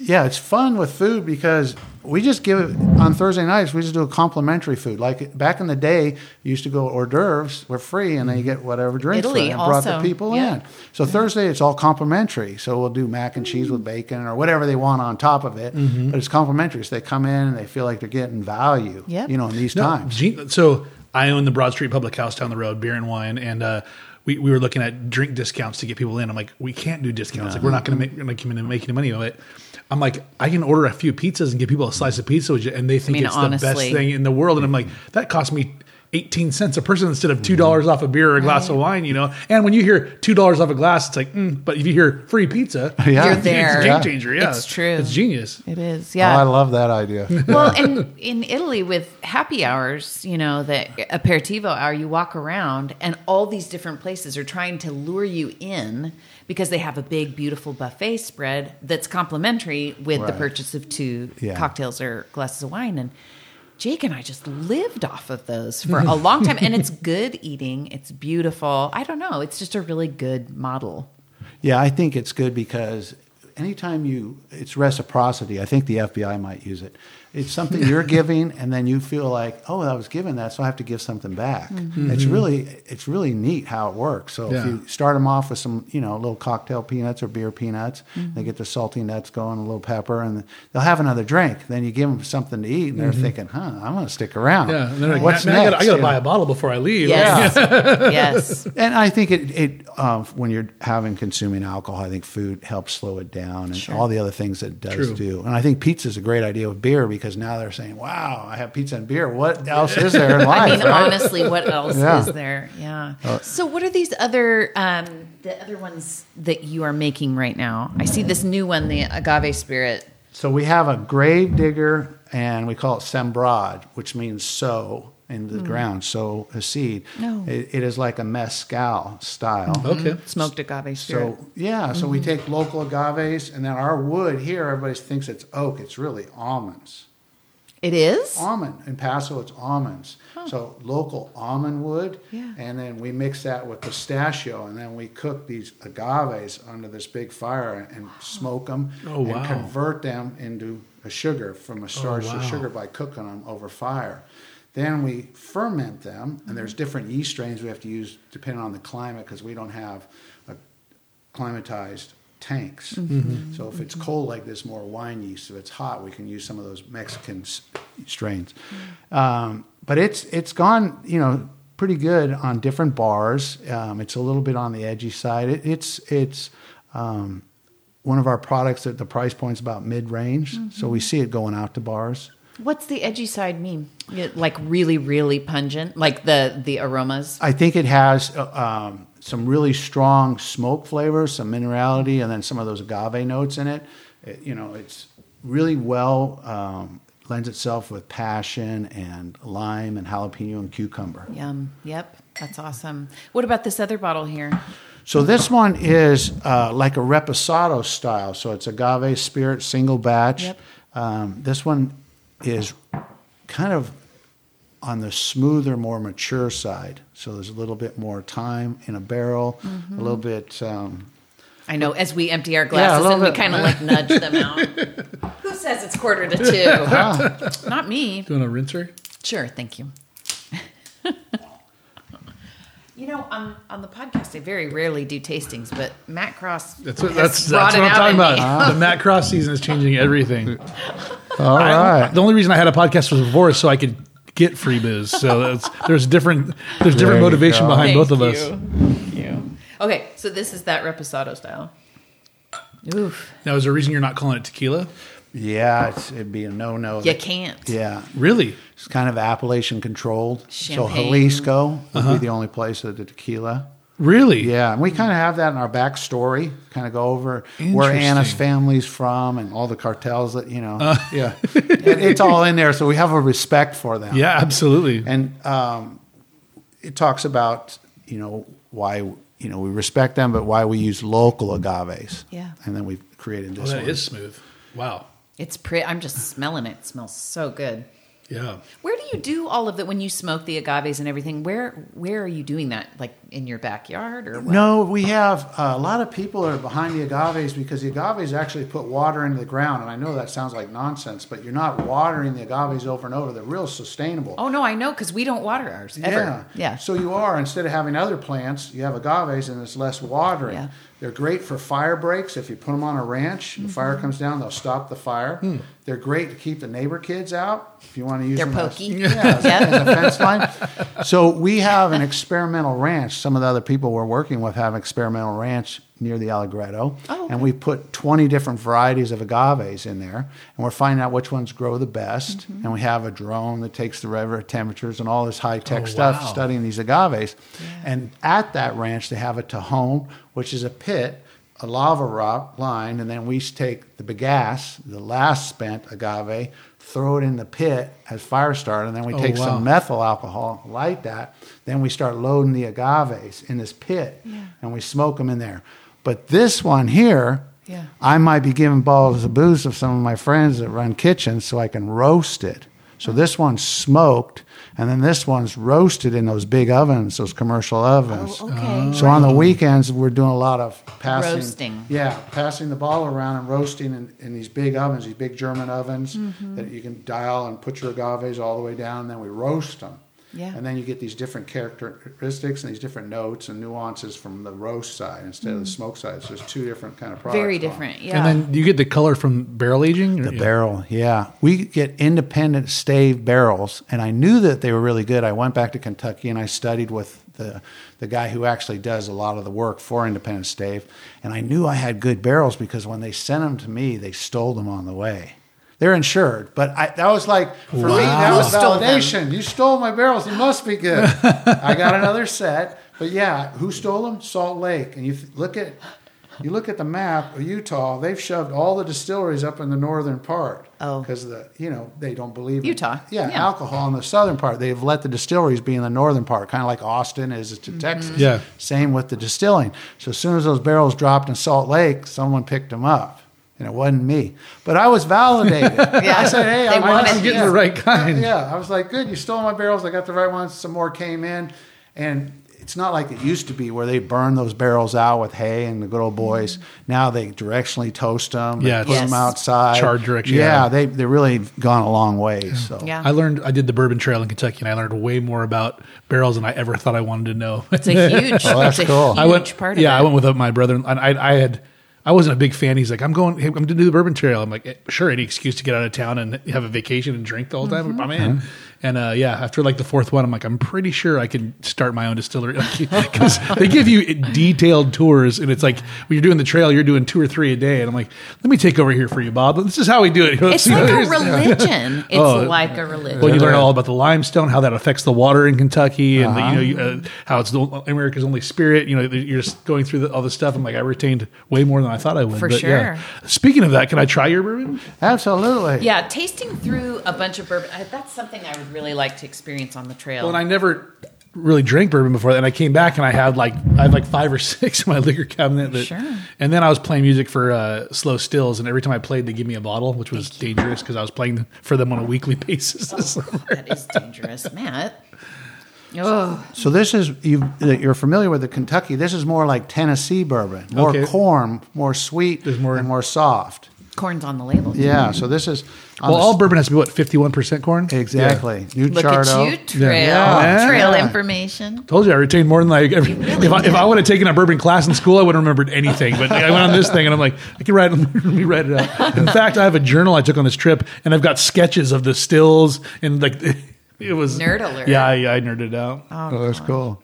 Yeah, it's fun with food because we just give it on Thursday nights. We just do a complimentary food. Like back in the day, you used to go hors d'oeuvres were free, and then you get whatever drinks for Italy it and brought the people yeah. in. So Thursday, it's all complimentary. So we'll do mac and cheese with bacon or whatever they want on top of it, mm-hmm. but it's complimentary. So they come in and they feel like they're getting value. Yep. You know, in these No, times. Gene- so I own the Broad Street Public House down the road, beer and wine, and uh, we, we were looking at drink discounts to get people in. I'm like, we can't do discounts. Like, we're not going to make we're not going to make any money of it. I'm like, I can order a few pizzas and give people a slice of pizza, and they think mean, it's the best thing in the world. And I'm like, that cost me 18 cents a person instead of $2 off a beer or a glass of wine, you know? And when you hear $2 off a glass, it's like, mm, but if you hear free pizza, [laughs] Yeah. You're it's a game changer. Yeah. It's true. It's genius. It is, Oh, I love that idea. [laughs] well, and in Italy with happy hours, you know, the aperitivo hour, you walk around and all these different places are trying to lure you in because they have a big, beautiful buffet spread that's complimentary with the purchase of two Yeah. cocktails or glasses of wine. And Jake and I just lived off of those for a [laughs] long time. And it's good eating, it's beautiful. I don't know, it's just a really good model. Yeah, I think it's good because anytime you, it's reciprocity. I think the FBI might use it. It's something you're [laughs] giving, and then you feel like, oh, I was given that, so I have to give something back. Mm-hmm. It's mm-hmm. really, it's really neat how it works. So Yeah. if you start them off with some, you know, little cocktail peanuts or beer peanuts, mm-hmm. they get the salty nuts going, a little pepper, and they'll have another drink. Then you give them something to eat, and they're thinking, huh, I'm going to stick around. Yeah. And they're like, What's man, I gotta, next? I gotta buy know? a bottle before I leave. Yes. [laughs] yes. And I think it, it uh, when you're having consuming alcohol, I think food helps slow it down and all the other things that it does True. do. And I think pizza is a great idea with beer because now they're saying, "Wow, I have pizza and beer. What else is there in life?" [laughs] I mean, right? honestly, what [laughs] else Yeah. is there? Yeah. so, what are these other um, the other ones that you are making right now? I see this new one, the agave spirit. So we have a grave digger, and we call it sembrad, which means sow in the hmm. ground, sow a seed. No. It, it is like a mezcal style. Hmm. Okay. Smoked agave spirit. So yeah, so we hmm. take local agaves, and then our wood here, everybody thinks it's oak. It's really almonds. it is. almond in Paso it's almonds so local almond wood Yeah. and then we mix that with pistachio and then we cook these agaves under this big fire and smoke them Oh, wow. and convert them into a sugar from a oh, starch wow. to sugar by cooking them over fire then we ferment them and there's different yeast strains we have to use depending on the climate because we don't have a climatized tanks. So if it's cold like this, more wine yeast. If it's hot, we can use some of those Mexican s- strains. Um, but it's it's gone, you know, pretty good on different bars. Um, it's a little bit on the edgy side. It, it's it's um, one of our products that the price point's about mid range, so we see it going out to bars. What's the edgy side mean? Like really, really pungent, like the the aromas. I think it has uh, um, some really strong smoke flavors, some minerality, and then some of those agave notes in it. It- you know, it's really well um, lends itself with passion and lime and jalapeno and cucumber. Yum. Yep. That's awesome. What about this other bottle here? So this one is uh, like a reposado style. So it's agave spirit single batch. Yep. Um, this one is kind of on the smoother, more mature side. So there's a little bit more time in a barrel, a little bit. Um, I know as we empty our glasses little and we kind of like nudge them out. [laughs] Who says it's quarter to [laughs] two? Not me. Doing a rinser? Sure, thank you. [laughs] you know, on on the podcast, I very rarely do tastings, but Matt Cross That's what, that's, brought that's what I'm talking in about. me. The Matt Cross season is changing everything. [laughs] all I- right. the only reason I had a podcast was before so I could get free booze. So that's, there's different there's There different you motivation go. behind Thank both of you. us. Thank you. Okay, so this is that reposado style. Oof, Now, is there a reason you're not calling it tequila? Yeah, it's, it'd be a no-no. you can't. Yeah, Really? it's kind of appellation controlled. So Champagne. Jalisco would be the only place that the tequila. Really? Yeah, and we kind of have that in our backstory. Kind of go over where Anna's family's from and all the cartels that you know. yeah, [laughs] It- it's all in there. So we have a respect for them. Yeah, absolutely. and um, it talks about you know why you know we respect them, but why we use local agaves. Yeah. and then we've created Oh, this that one. is smooth. Wow. It's pretty. I'm just smelling it. It smells so good. Yeah. Where do you do all of that when you smoke the agaves and everything? Where where are you doing that? Like in your backyard or what? No, we have uh, a lot of people are behind the agaves because the agaves actually put water into the ground, and I know that sounds like nonsense, but you're not watering the agaves over and over. They're real sustainable. Oh no, I know because we don't water ours ever. Yeah. Yeah. So you are instead of having other plants, you have agaves, and it's less watering. Yeah. They're great for fire breaks. If you put them on a ranch, the fire Mm-hmm. comes down, they'll stop the fire. Hmm. They're great to keep the neighbor kids out. If you want to use They're them as- pokey. Yeah, as, as [laughs] a fence line. So we have an experimental ranch. Some of the other people we're working with have an experimental ranch near the Allegretto, Oh, okay. and we put 20 different varieties of agaves in there, and we're finding out which ones grow the best. Mm-hmm. And we have a drone that takes the river temperatures and all this high tech Oh, stuff wow. studying these agaves. And at that ranch, they have a Tajon, which is a pit. A lava rock line, and then we take the bagasse, the last spent agave, throw it in the pit as fire starter, and then we Oh, take wow. some methyl alcohol, light that. Then we start loading the agaves in this pit, and we smoke them in there. But this one here, Yeah. I might be giving balls of booze of some of my friends that run kitchens so I can roast it. So this one's smoked, and then this one's roasted in those big ovens, those commercial ovens. Oh, okay. So on the weekends, we're doing a lot of passing. Roasting. Yeah, passing the ball around and roasting in, in these big ovens, these big German ovens Mm-hmm. that you can dial and put your agaves all the way down, and then we roast them. Yeah. And then you get these different characteristics and these different notes and nuances from the roast side instead of the smoke side. So there's two different kind of products. Mm. Very different. Yeah. And then you get the color from barrel aging. The barrel, yeah. We get independent stave barrels, and I knew that they were really good. I went back to Kentucky and I studied with the the guy who actually does a lot of the work for independent stave, and I knew I had good barrels because when they sent them to me, they stole them on the way. They're insured, but I, that was like for me that was Who stole them? validation. You stole my barrels; they must be good. I got another set, but yeah, who stole them? Salt Lake, and you th- look at you look at the map of Utah. They've shoved all the distilleries up in the northern part. Oh. because the you know they don't believe in- Utah. Yeah, Yeah. alcohol in the southern part. They've let the distilleries be in the northern part, kind of like Austin is to Mm-hmm. Texas. Yeah. Same with the distilling. So as soon as those barrels dropped in Salt Lake, someone picked them up. And it wasn't me, but I was validated. [laughs] Yeah. I said, "Hey, I'm wanted I'm getting the right kind. yeah, I was like, good, you stole my barrels. I got the right ones. Some more came in. And it's not like it used to be where they burn those barrels out with hay and the good old boys. Mm-hmm. Now they directionally toast them. Yeah, Yeah. Put it's them outside. charred direction, Yeah, yeah. they, they've really gone a long way. So yeah. I learned I did the Bourbon Trail in Kentucky, and I learned way more about barrels than I ever thought I wanted to know. it's a huge, [laughs] Oh, that's it's a cool. huge I went, part of yeah, it. I went with my brother, and I, I had, I wasn't a big fan. He's like, I'm going, hey, I'm going to do the Bourbon Trail. I'm like, eh, sure, any excuse to get out of town and have a vacation and drink the whole time. Mm-hmm. I'm in. And uh, yeah, after like the fourth one, I'm like, I'm pretty sure I can start my own distillery [laughs] because they give you detailed tours, and it's like when you're doing the trail, you're doing two or three a day, and I'm like, let me take over here for you, Bob. This is how we do it. [laughs] It's You know, like a religion. [laughs] It's Oh, like a religion. Well, you learn all about the limestone, how that affects the water in Kentucky, and Uh-huh. the, you know you, uh, how it's the, America's only spirit. You know, you're just going through the, all this stuff. I'm like, I retained way more than I thought I would. For But, yeah. sure. Speaking of that, can I try your bourbon? absolutely. Yeah, tasting through a bunch of bourbon. That's something I would really like to experience on the trail. Well, and I never really drank bourbon before that. And I came back and I had like I had like five or [laughs] six in my liquor cabinet. That, Sure. And then I was playing music for uh, SLO Stills, and every time I played, they give me a bottle, which was dangerous because I was playing for them on a weekly [laughs] basis. that is dangerous, Matt. Oh, So this is you. You're familiar with the Kentucky. This is more like Tennessee bourbon, more Okay. corn, more sweet, There's more- and more soft. Corn's on the label. Yeah. So this is well, the- all bourbon has to be what fifty one percent corn. exactly new Look chardo. at you, trail, Yeah. trail Yeah. information. Told you I retained more than like every, really if I, if. I would have taken a bourbon class in school, I would have remembered anything. But I went on this thing and I'm like, I can write. [laughs] Let me write it out. In fact, I have a journal I took on this trip, and I've got sketches of the stills and like [laughs] it was Nerd alert. Yeah, I, I nerded out. Oh, oh that's cool.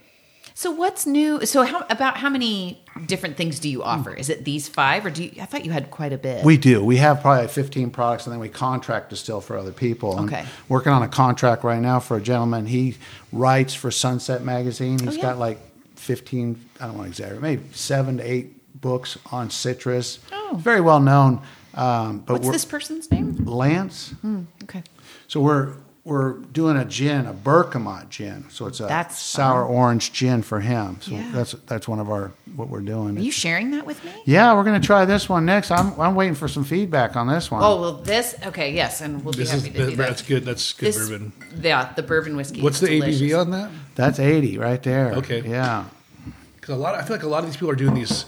So what's new? So how about how many different things do you offer? Is it these five, or do you? I thought you had quite a bit. We do. We have probably 15 products, and then we contract distill for other people. And Okay. Working on a contract right now for a gentleman. He writes for Sunset Magazine. He's Oh, yeah. got like 15, I don't want to exaggerate, maybe seven to eight books on citrus. Oh. Very well known. Um, but What's this person's name? Lance. Okay. So we're we're doing a gin, a Bergamot gin. So it's a That's sour orange gin for him. So Yeah. that's that's one of our what we're doing. Are you sharing that with me? yeah, we're going to try this one next. I'm I'm waiting for some feedback on this one. Oh well, this okay, yes, and we'll be This is happy to do that. that's good. That's good This- bourbon. Yeah, the bourbon whiskey. What's the delicious. ABV on that? That's 80 right there. Okay. Yeah. Because a lot, I feel like a lot of these people are doing these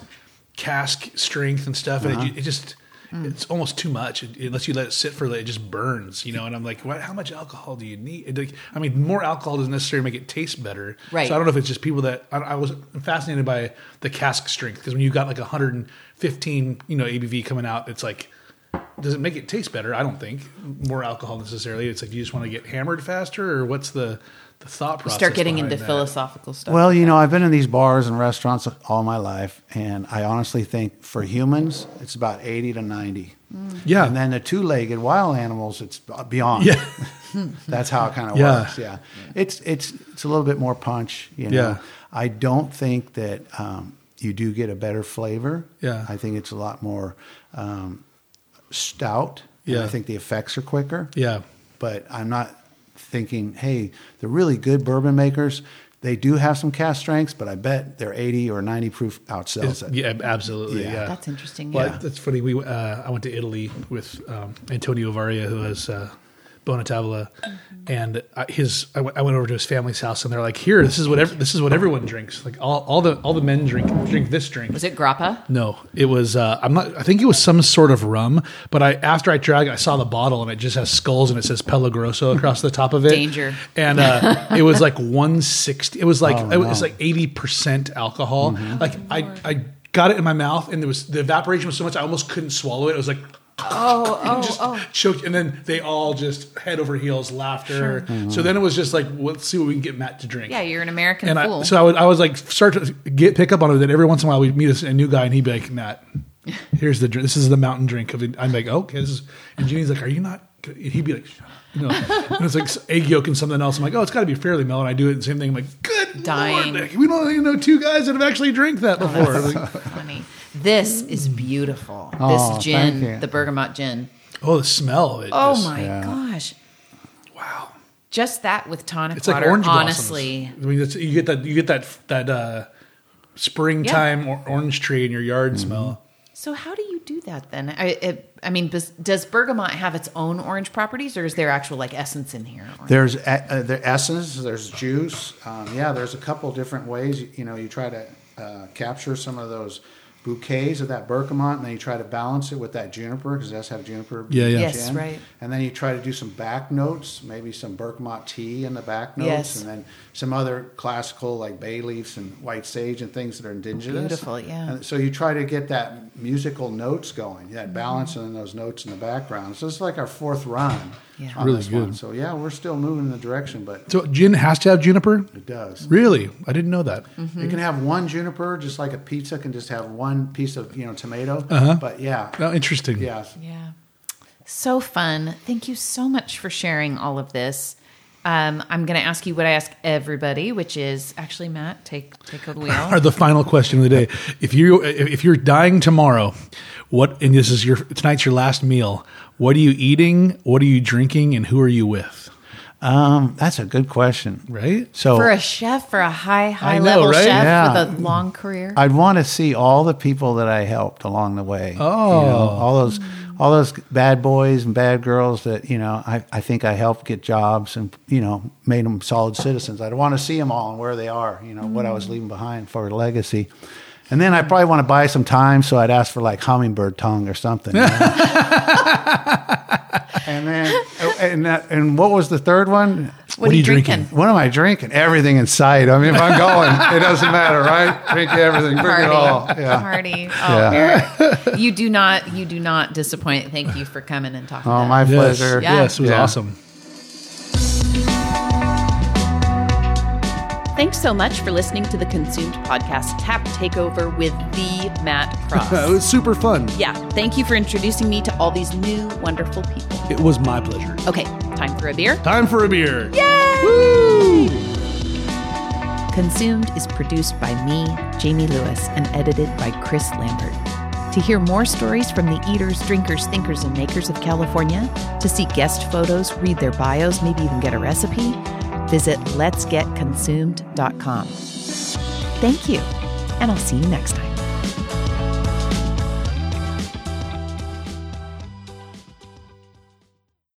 cask strength and stuff, and Uh-huh. it, it just Hmm. it's almost too much unless you let it sit for it just burns, you know. And I'm like, what? How much alcohol do you need? Like, I mean, more alcohol doesn't necessarily make it taste better. Right. So I don't know if it's just people that I, I was fascinated by the cask strength because when you got like 115, you know, ABV coming out, it's like does it make it taste better? I don't think more alcohol necessarily. It's like you just want to get hammered faster, or what's the the thought process? Start getting into that? philosophical stuff. Well, you know, I've been in these bars and restaurants all my life, and I honestly think for humans, it's about 80 to 90. Yeah, And then the two legged wild animals, it's beyond. yeah, [laughs] That's how it kind of Yeah. works. Yeah. It's, it's, it's a little bit more punch, you know. Yeah. I don't think that um, you do get a better flavor. Yeah. I think it's a lot more um, stout. and Yeah. I think the effects are quicker. yeah. but I'm not thinking, hey, the really good bourbon makers, they do have some cask strengths, but I bet their 80 or 90 proof outsells it. Yeah, absolutely. Yeah. Yeah, That's interesting, Well, yeah. that's funny. We uh, I went to Italy with um, Antonio Varia, who has uh, Buona Tavola, and uh, his. I went I went over to his family's house, and they're like, "Here, this is what ev- this is what everyone drinks. Like all, all the all the men drink drink this drink." was it grappa? No, it was. Uh, I'm not. I think it was some sort of rum. But I after I drank, I saw the bottle and it just has skulls and it says Pelagroso across the top of it. Danger. And uh, it was like 160. It was like Oh, it was no. like 80 percent alcohol. Mm-hmm. Like I I got it in my mouth and there was the evaporation was so much I almost couldn't swallow it. It was like. Oh, [laughs] oh, just oh. choked, and then they all just head over heels laughter. Mm-hmm. So then it was just like, let's see what we can get Matt to drink Yeah, you're an American and fool. I, so I would, I was like start to get pick up on it. That every once in a while we'd meet a, a new guy and he'd be like, Matt, [laughs] here's the drink. This is the mountain drink." Of. I'm like, "Okay." This is, and Jeannie's like, "Are you not?" And he'd be like, you know, and it's like egg yolk and something else. I'm like, "Oh, it's got to be fairly mellow." And I do it the same thing. I'm like, "Good Dying. Lord, we don't even know two guys that have actually drank that before." Like, Funny. This is beautiful. Oh, this gin, the bergamot gin. oh, the smell of it. Oh just- my yeah. gosh. Wow. Just that with tonic It's like water, orange blossoms. I mean, it's, you get that you get that that uh, springtime or, orange tree in your yard Mm-hmm. smell. So how do you do that then? I, it, I mean, does, does bergamot have its own orange properties, or is there actual like essence in here? Or- There's uh, the essence, there's juice. Um, yeah, there's a couple different ways. You, you know, you try to uh, capture some of those bouquets of that bergamot, and then you try to balance it with that juniper because it does have juniper. Yeah, yeah. Yes, gin. right. And then you try to do some back notes, maybe some bergamot tea in the back notes, Yes. and then some other classical like bay leaves and white sage and things that are indigenous. Beautiful, yeah. And so you try to get that musical notes going, that balance, and then those notes in the background. So it's like our fourth run Yeah. on Really this good. one. So yeah, we're still moving in the direction, but So gin has to have juniper. it does. Really, I didn't know that. Mm-hmm. You can have one juniper, just like a pizza can just have one piece of you know tomato. Uh-huh. But yeah, Oh, interesting. yeah. Yeah. So fun. Thank you so much for sharing all of this. Um, I'm going to ask you what I ask everybody, which is actually Matt, take take the wheel. Are [laughs] the final question of the day? If you if you're dying tomorrow, what and this is your tonight's your last meal. What are you eating? What are you drinking? And who are you with? Um, that's a good question. Right. So for a chef, for a high high know, level right? chef Yeah. with a long career. I'd want to see all the people that I helped along the way. Oh. you know, all those all those bad boys and bad girls that you know I, I think I helped get jobs and you know made them solid citizens. I'd want to see them all and where they are. You know what I was leaving behind for a legacy. And then I probably want to buy some time, so I'd ask for like hummingbird tongue or something. you know? [laughs] and then, oh, and that, and what was the third one? what, are you drinking? What am I drinking? Everything in sight. I mean, if I'm [laughs] going, it doesn't matter, right? Drink everything, bring Party. it all. Yeah. Party. Oh, Eric, you do not you do not disappoint. Thank you for coming and talking. Oh, to my us. pleasure. Yeah. Yes, it was Yeah. awesome. Thanks so much for listening to the Consumed Podcast Tap Takeover with the Matt Cross. [laughs] It was super fun. yeah, thank you for introducing me to all these new, wonderful people. It was my pleasure. Okay, time for a beer. Time for a beer. Consumed is produced by me, Jamie Lewis, and edited by Chris Lambert. To hear more stories from the eaters, drinkers, thinkers, and makers of California, to see guest photos, read their bios, maybe even get a recipe, visit letsgetconsumed.com. Thank you, and I'll see you next time.